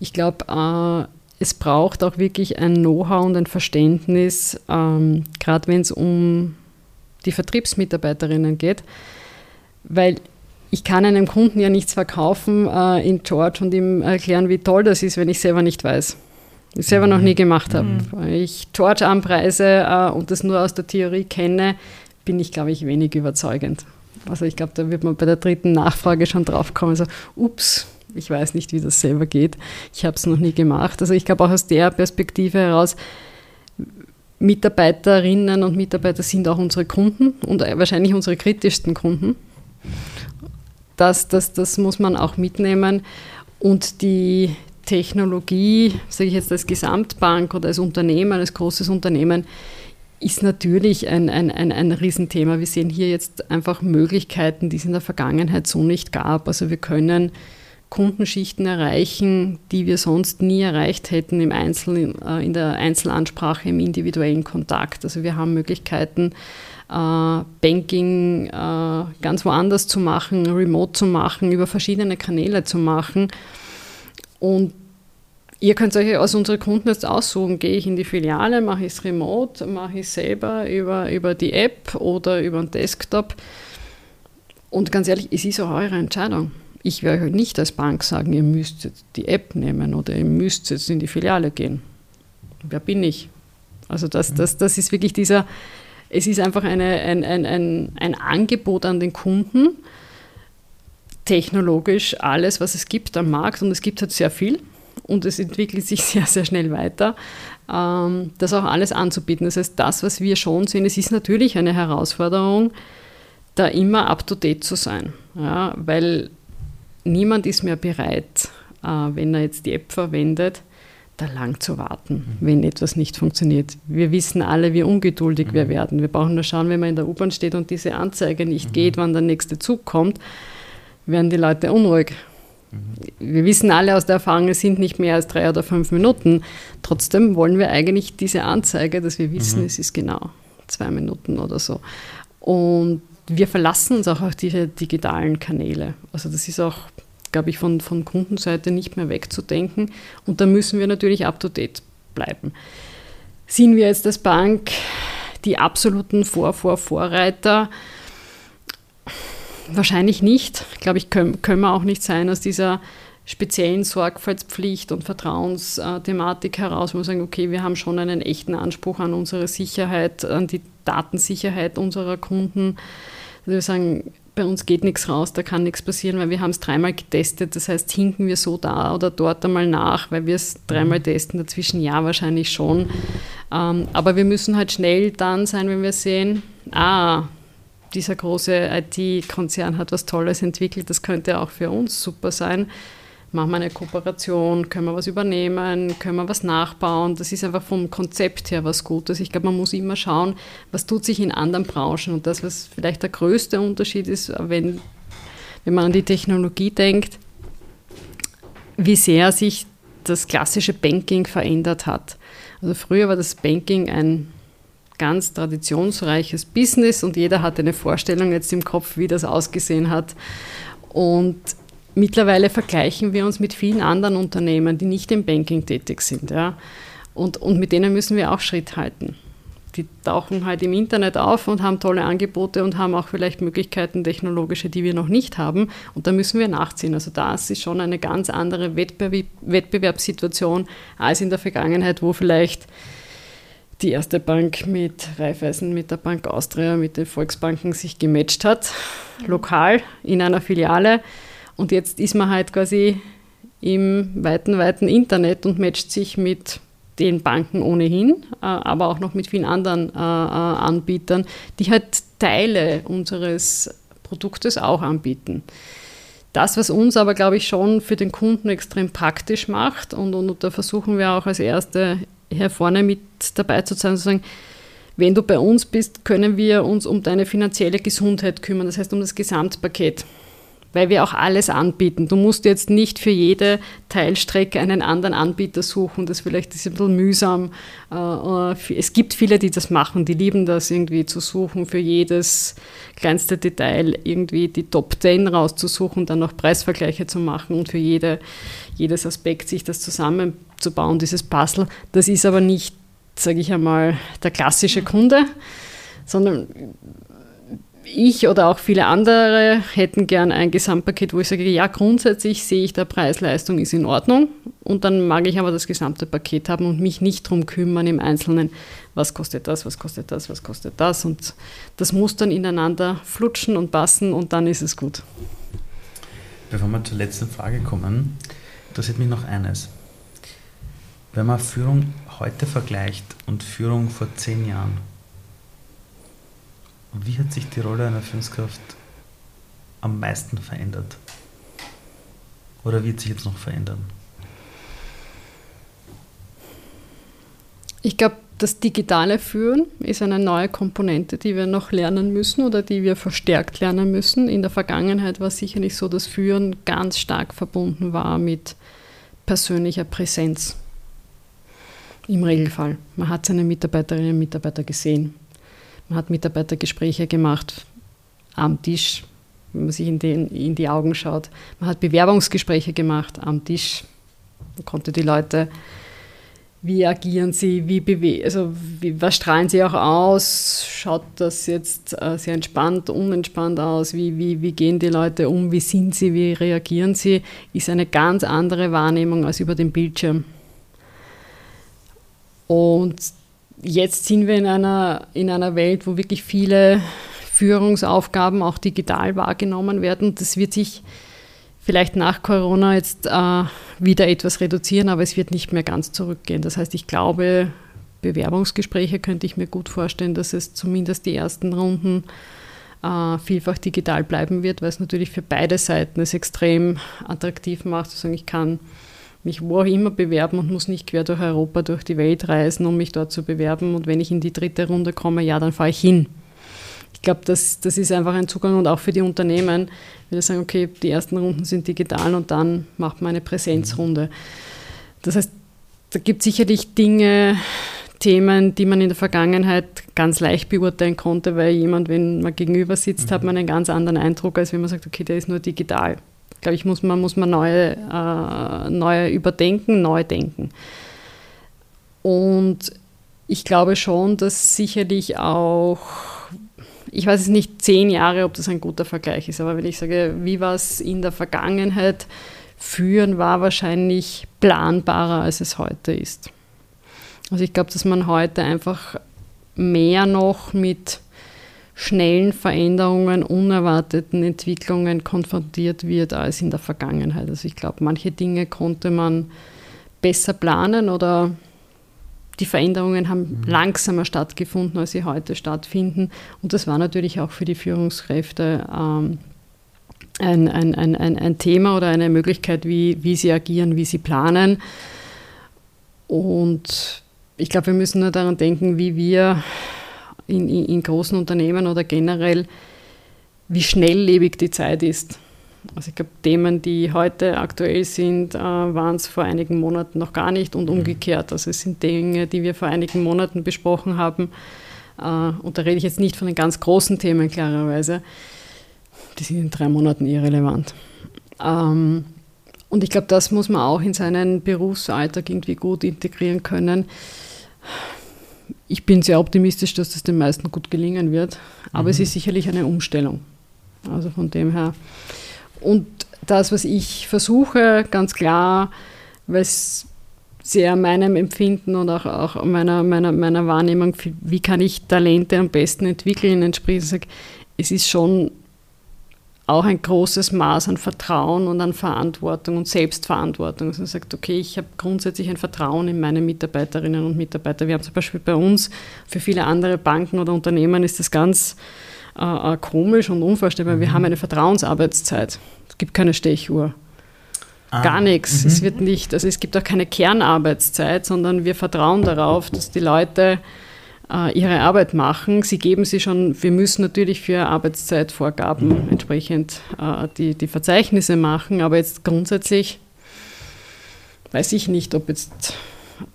Ich glaube, äh, es braucht auch wirklich ein Know-how und ein Verständnis, ähm, gerade wenn es um die Vertriebsmitarbeiterinnen geht, weil ich kann einem Kunden ja nichts verkaufen äh, in George und ihm erklären, wie toll das ist, wenn ich selber nicht weiß ich selber noch nie gemacht habe. Mhm. Weil ich Torch anpreise äh, und das nur aus der Theorie kenne, bin ich, glaube ich, wenig überzeugend. Also ich glaube, da wird man bei der dritten Nachfrage schon drauf kommen, so, ups, ich weiß nicht, wie das selber geht. Ich habe es noch nie gemacht. Also ich glaube auch aus der Perspektive heraus, Mitarbeiterinnen und Mitarbeiter sind auch unsere Kunden und wahrscheinlich unsere kritischsten Kunden. Das, das, das muss man auch mitnehmen. Und die, Technologie, sage ich jetzt als Gesamtbank oder als Unternehmen, als großes Unternehmen, ist natürlich ein, ein, ein, ein Riesenthema. Wir sehen hier jetzt einfach Möglichkeiten, die es in der Vergangenheit so nicht gab. Also wir können Kundenschichten erreichen, die wir sonst nie erreicht hätten im Einzel, äh, in der Einzelansprache, im individuellen Kontakt. Also wir haben Möglichkeiten, äh, Banking äh, ganz woanders zu machen, remote zu machen, über verschiedene Kanäle zu machen. Und Ihr könnt euch aus unseren Kunden jetzt aussuchen, gehe ich in die Filiale, mache ich es remote, mache ich es selber über, über die App oder über den Desktop. Und ganz ehrlich, es ist auch eure Entscheidung. Ich werde euch nicht als Bank sagen, ihr müsst jetzt die App nehmen oder ihr müsst jetzt in die Filiale gehen. Wer bin ich? Also das, das, das ist wirklich dieser, es ist einfach eine, ein, ein, ein, ein Angebot an den Kunden, technologisch alles, was es gibt am Markt und es gibt halt sehr viel und es entwickelt sich sehr, sehr schnell weiter, ähm, das auch alles anzubieten. Das heißt, das, was wir schon sehen, es ist natürlich eine Herausforderung, da immer up-to-date zu sein, ja, weil niemand ist mehr bereit, äh, wenn er jetzt die App verwendet, da lang zu warten, mhm. wenn etwas nicht funktioniert. Wir wissen alle, wie ungeduldig mhm. wir werden. Wir brauchen nur schauen, wenn man in der U-Bahn steht und diese Anzeige nicht mhm. geht, wann der nächste Zug kommt, werden die Leute unruhig wir wissen alle aus der Erfahrung, es sind nicht mehr als drei oder fünf Minuten. Trotzdem wollen wir eigentlich diese Anzeige, dass wir wissen, mhm. es ist genau zwei Minuten oder so. Und wir verlassen uns auch auf diese digitalen Kanäle. Also das ist auch, glaube ich, von, von Kundenseite nicht mehr wegzudenken. Und da müssen wir natürlich up-to-date bleiben. Sind wir jetzt als Bank die absoluten Vor-Vor-Vorreiter? Wahrscheinlich nicht. Glaube ich, können, können wir auch nicht sein aus dieser speziellen Sorgfaltspflicht und Vertrauensthematik heraus, wo wir sagen, okay, wir haben schon einen echten Anspruch an unsere Sicherheit, an die Datensicherheit unserer Kunden. Also wir sagen, bei uns geht nichts raus, da kann nichts passieren, weil wir haben es dreimal getestet. Das heißt, hinken wir so da oder dort einmal nach, weil wir es dreimal mhm. testen, dazwischen ja wahrscheinlich schon. Ähm, aber wir müssen halt schnell dann sein, wenn wir sehen, ah, dieser große IT-Konzern hat was Tolles entwickelt, das könnte auch für uns super sein. Machen wir eine Kooperation, können wir was übernehmen, können wir was nachbauen. Das ist einfach vom Konzept her was Gutes. Ich glaube, man muss immer schauen, was tut sich in anderen Branchen. Und das, was vielleicht der größte Unterschied ist, wenn, wenn man an die Technologie denkt, wie sehr sich das klassische Banking verändert hat. Also früher war das Banking ein ganz traditionsreiches Business und jeder hat eine Vorstellung jetzt im Kopf, wie das ausgesehen hat. Und mittlerweile vergleichen wir uns mit vielen anderen Unternehmen, die nicht im Banking tätig sind. Ja. Und, und mit denen müssen wir auch Schritt halten. Die tauchen halt im Internet auf und haben tolle Angebote und haben auch vielleicht Möglichkeiten technologische, die wir noch nicht haben. Und da müssen wir nachziehen. Also das ist schon eine ganz andere Wettbewerbssituation als in der Vergangenheit, wo vielleicht die erste Bank mit Raiffeisen, mit der Bank Austria, mit den Volksbanken sich gematcht hat, lokal in einer Filiale. Und jetzt ist man halt quasi im weiten, weiten Internet und matcht sich mit den Banken ohnehin, äh, aber auch noch mit vielen anderen äh, äh, Anbietern, die halt Teile unseres Produktes auch anbieten. Das, was uns aber, glaube ich, schon für den Kunden extrem praktisch macht, und, und, und da versuchen wir auch als erste hier vorne mit dabei zu sein, zu sagen, wenn du bei uns bist, können wir uns um deine finanzielle Gesundheit kümmern, das heißt um das Gesamtpaket, weil wir auch alles anbieten. Du musst jetzt nicht für jede Teilstrecke einen anderen Anbieter suchen, das vielleicht ist ein bisschen mühsam. Äh, äh, es gibt viele, die das machen, die lieben das irgendwie zu suchen, für jedes kleinste Detail irgendwie die Top 10 rauszusuchen, dann noch Preisvergleiche zu machen und für jede, jedes Aspekt sich das zusammen zu bauen, dieses Puzzle. Das ist aber nicht, sage ich einmal, der klassische Kunde, sondern ich oder auch viele andere hätten gern ein Gesamtpaket, wo ich sage, ja, grundsätzlich sehe ich, der Preis-Leistung ist in Ordnung und dann mag ich aber das gesamte Paket haben und mich nicht darum kümmern im Einzelnen, was kostet das, was kostet das, was kostet das und das muss dann ineinander flutschen und passen und dann ist es gut. Bevor wir zur letzten Frage kommen, interessiert mich noch eines. Wenn man Führung heute vergleicht und Führung vor zehn Jahren, wie hat sich die Rolle einer Führungskraft am meisten verändert? Oder wird sich jetzt noch verändern? Ich glaube, das digitale Führen ist eine neue Komponente, die wir noch lernen müssen oder die wir verstärkt lernen müssen. In der Vergangenheit war es sicherlich so, dass Führen ganz stark verbunden war mit persönlicher Präsenz. Im Regelfall. Man hat seine Mitarbeiterinnen und Mitarbeiter gesehen. Man hat Mitarbeitergespräche gemacht am Tisch, wenn man sich in, den, in die Augen schaut. Man hat Bewerbungsgespräche gemacht am Tisch. Man konnte die Leute wie agieren sie, wie bewegen, also wie, was strahlen sie auch aus? Schaut das jetzt äh, sehr entspannt, unentspannt aus? Wie, wie, wie gehen die Leute um? Wie sind sie? Wie reagieren sie? Ist eine ganz andere Wahrnehmung als über den Bildschirm. Und jetzt sind wir in einer, in einer Welt, wo wirklich viele Führungsaufgaben auch digital wahrgenommen werden. Das wird sich vielleicht nach Corona jetzt äh, wieder etwas reduzieren, aber es wird nicht mehr ganz zurückgehen. Das heißt, ich glaube, Bewerbungsgespräche könnte ich mir gut vorstellen, dass es zumindest die ersten Runden äh, vielfach digital bleiben wird, weil es natürlich für beide Seiten es extrem attraktiv macht, zu sagen, ich kann mich wo auch immer bewerben und muss nicht quer durch Europa, durch die Welt reisen, um mich dort zu bewerben. Und wenn ich in die dritte Runde komme, ja, dann fahre ich hin. Ich glaube, das, das ist einfach ein Zugang und auch für die Unternehmen, wenn wir sagen, okay, die ersten Runden sind digital und dann macht man eine Präsenzrunde. Das heißt, da gibt es sicherlich Dinge, Themen, die man in der Vergangenheit ganz leicht beurteilen konnte, weil jemand, wenn man gegenüber sitzt, mhm. hat man einen ganz anderen Eindruck, als wenn man sagt, okay, der ist nur digital. Glaube ich, muss man, muss man neue, äh, neue überdenken, neu denken. Und ich glaube schon, dass sicherlich auch ich weiß es nicht, zehn Jahre, ob das ein guter Vergleich ist, aber wenn ich sage, wie war es in der Vergangenheit, führen war wahrscheinlich planbarer, als es heute ist. Also ich glaube, dass man heute einfach mehr noch mit schnellen Veränderungen, unerwarteten Entwicklungen konfrontiert wird als in der Vergangenheit. Also ich glaube, manche Dinge konnte man besser planen oder die Veränderungen haben mhm. langsamer stattgefunden, als sie heute stattfinden. Und das war natürlich auch für die Führungskräfte ähm, ein, ein, ein, ein, Thema oder eine Möglichkeit, wie, wie sie agieren, wie sie planen. Und ich glaube, wir müssen nur daran denken, wie wir in, in, großen Unternehmen oder generell, wie schnelllebig die Zeit ist. Also ich glaube, Themen, die heute aktuell sind, äh, waren es vor einigen Monaten noch gar nicht und mhm. umgekehrt. Also es sind Dinge, die wir vor einigen Monaten besprochen haben. Äh, und da rede ich jetzt nicht von den ganz großen Themen, klarerweise. Die sind in drei Monaten irrelevant. Ähm, und ich glaube, das muss man auch in seinen Berufsalltag irgendwie gut integrieren können. Ich bin sehr optimistisch, dass das den meisten gut gelingen wird, aber mhm. es ist sicherlich eine Umstellung. Also von dem her und das, was ich versuche, ganz klar, weil es sehr meinem Empfinden und auch, auch meiner, meiner, meiner Wahrnehmung, wie kann ich Talente am besten entwickeln, entspricht, es ist schon auch ein großes Maß an Vertrauen und an Verantwortung und Selbstverantwortung. Also man sagt, okay, ich habe grundsätzlich ein Vertrauen in meine Mitarbeiterinnen und Mitarbeiter. Wir haben zum Beispiel bei uns, für viele andere Banken oder Unternehmen ist das ganz äh, äh, komisch und unvorstellbar. Mhm. Wir haben eine Vertrauensarbeitszeit. Es gibt keine Stechuhr. Ah. Gar nichts. Mhm. Es wird nicht, also es gibt auch keine Kernarbeitszeit, sondern wir vertrauen darauf, dass die Leute ihre Arbeit machen. Sie geben sie schon, wir müssen natürlich für Arbeitszeitvorgaben mhm. entsprechend äh, die, die Verzeichnisse machen, aber jetzt grundsätzlich weiß ich nicht, ob jetzt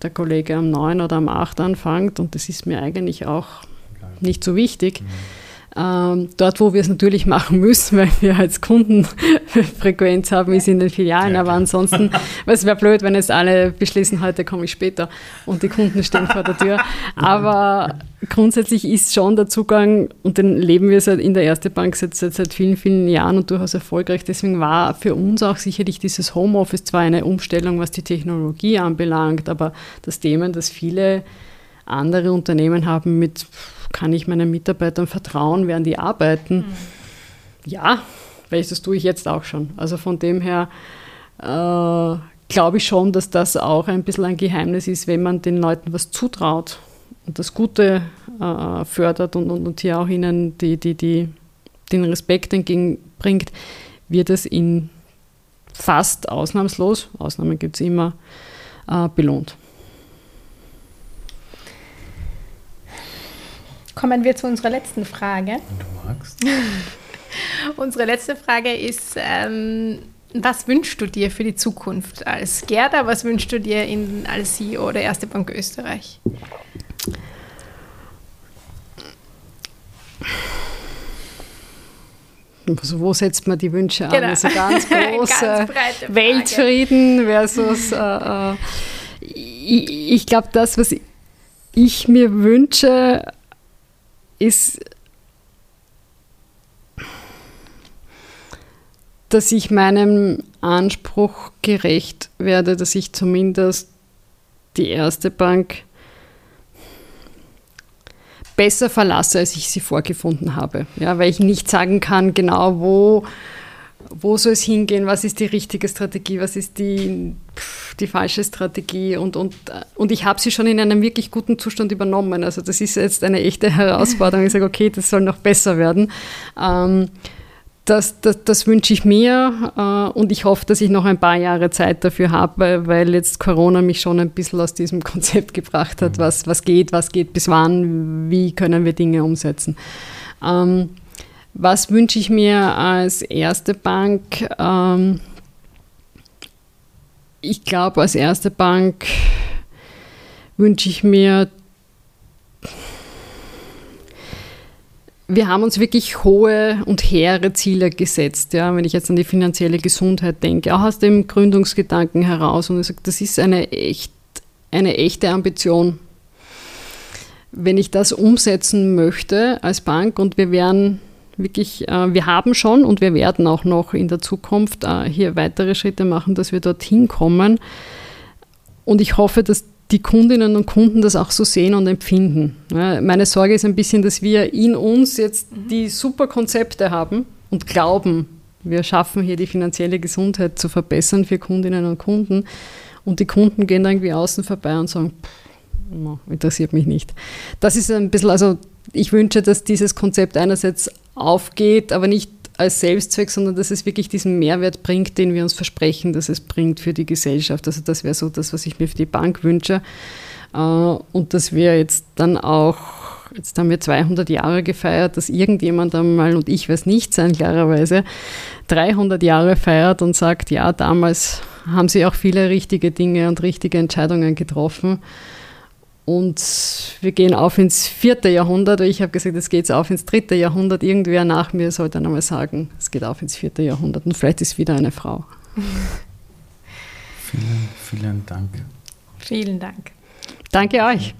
der Kollege am 9 oder am 8 anfängt und das ist mir eigentlich auch nicht so wichtig. Mhm. Ähm, dort, wo wir es natürlich machen müssen, weil wir als Kundenfrequenz haben, ist in den Filialen. Ja, aber ansonsten, weil es wäre blöd, wenn jetzt alle beschließen, heute komme ich später und die Kunden stehen vor der Tür. Aber grundsätzlich ist schon der Zugang, und den leben wir seit in der Erste Bank seit, seit, seit vielen, vielen Jahren und durchaus erfolgreich. Deswegen war für uns auch sicherlich dieses Homeoffice zwar eine Umstellung, was die Technologie anbelangt, aber das Thema, dass viele andere Unternehmen haben mit kann ich meinen Mitarbeitern vertrauen, während die arbeiten? Mhm. Ja, weil das tue ich jetzt auch schon. Also von dem her äh, glaube ich schon, dass das auch ein bisschen ein Geheimnis ist, wenn man den Leuten was zutraut und das Gute äh, fördert und, und, und, hier auch ihnen die, die, die, den Respekt entgegenbringt, wird es in fast ausnahmslos, Ausnahmen gibt es immer, äh, belohnt. Kommen wir zu unserer letzten Frage. Wenn du magst. Unsere letzte Frage ist, ähm, was wünschst du dir für die Zukunft als Gerda? Was wünschst du dir in, als CEO der Erste Bank Österreich? Also wo setzt man die Wünsche an? Genau. Also ganz große ganz Weltfrieden versus. Äh, äh, ich, ich glaube, das, was ich mir wünsche, ist, dass ich meinem Anspruch gerecht werde, dass ich zumindest die erste Bank besser verlasse, als ich sie vorgefunden habe. Ja, weil ich nicht sagen kann, genau wo, wo soll es hingehen, was ist die richtige Strategie, was ist die, die falsche Strategie und, und, und ich habe sie schon in einem wirklich guten Zustand übernommen. Also das ist jetzt eine echte Herausforderung. Ich sage, okay, das soll noch besser werden. Ähm, das, das, das wünsche ich mir äh, und ich hoffe, dass ich noch ein paar Jahre Zeit dafür habe, weil jetzt Corona mich schon ein bisschen aus diesem Konzept gebracht hat, was, was geht, was geht bis wann, wie können wir Dinge umsetzen. Ähm, was wünsche ich mir als erste Bank? Ähm, ich glaube, als erste Bank wünsche ich mir wir haben uns wirklich hohe und hehre Ziele gesetzt. Ja, wenn ich jetzt an die finanzielle Gesundheit denke, auch aus dem Gründungsgedanken heraus. Und ich sage, das ist eine, echt, eine echte Ambition. Wenn ich das umsetzen möchte als Bank und wir werden wirklich, äh, wir haben schon und wir werden auch noch in der Zukunft äh, hier weitere Schritte machen, dass wir dorthin kommen. Und ich hoffe, dass die Kundinnen und Kunden das auch so sehen und empfinden. Meine Sorge ist ein bisschen, dass wir in uns jetzt mhm. die super Konzepte haben und glauben, wir schaffen hier die finanzielle Gesundheit zu verbessern für Kundinnen und Kunden. Und die Kunden gehen irgendwie außen vorbei und sagen, pff, interessiert mich nicht. Das ist ein bisschen, also ich wünsche, dass dieses Konzept einerseits aufgeht, aber nicht als Selbstzweck, sondern dass es wirklich diesen Mehrwert bringt, den wir uns versprechen, dass es bringt für die Gesellschaft. Also das wäre so das, was ich mir für die Bank wünsche. Äh, und dass wir jetzt dann auch, jetzt haben wir 200 Jahre gefeiert, dass irgendjemand einmal, und ich weiß nicht sein, klarerweise, 300 Jahre feiert und sagt, ja, damals haben sie auch viele richtige Dinge und richtige Entscheidungen getroffen. Und wir gehen auf ins vierte Jahrhundert. Ich habe gesagt, es geht auf ins dritte Jahrhundert. Irgendwer nach mir soll dann einmal sagen, es geht auf ins vierte Jahrhundert. Und vielleicht ist wieder eine Frau. Vielen, vielen Dank. Vielen Dank. Danke euch.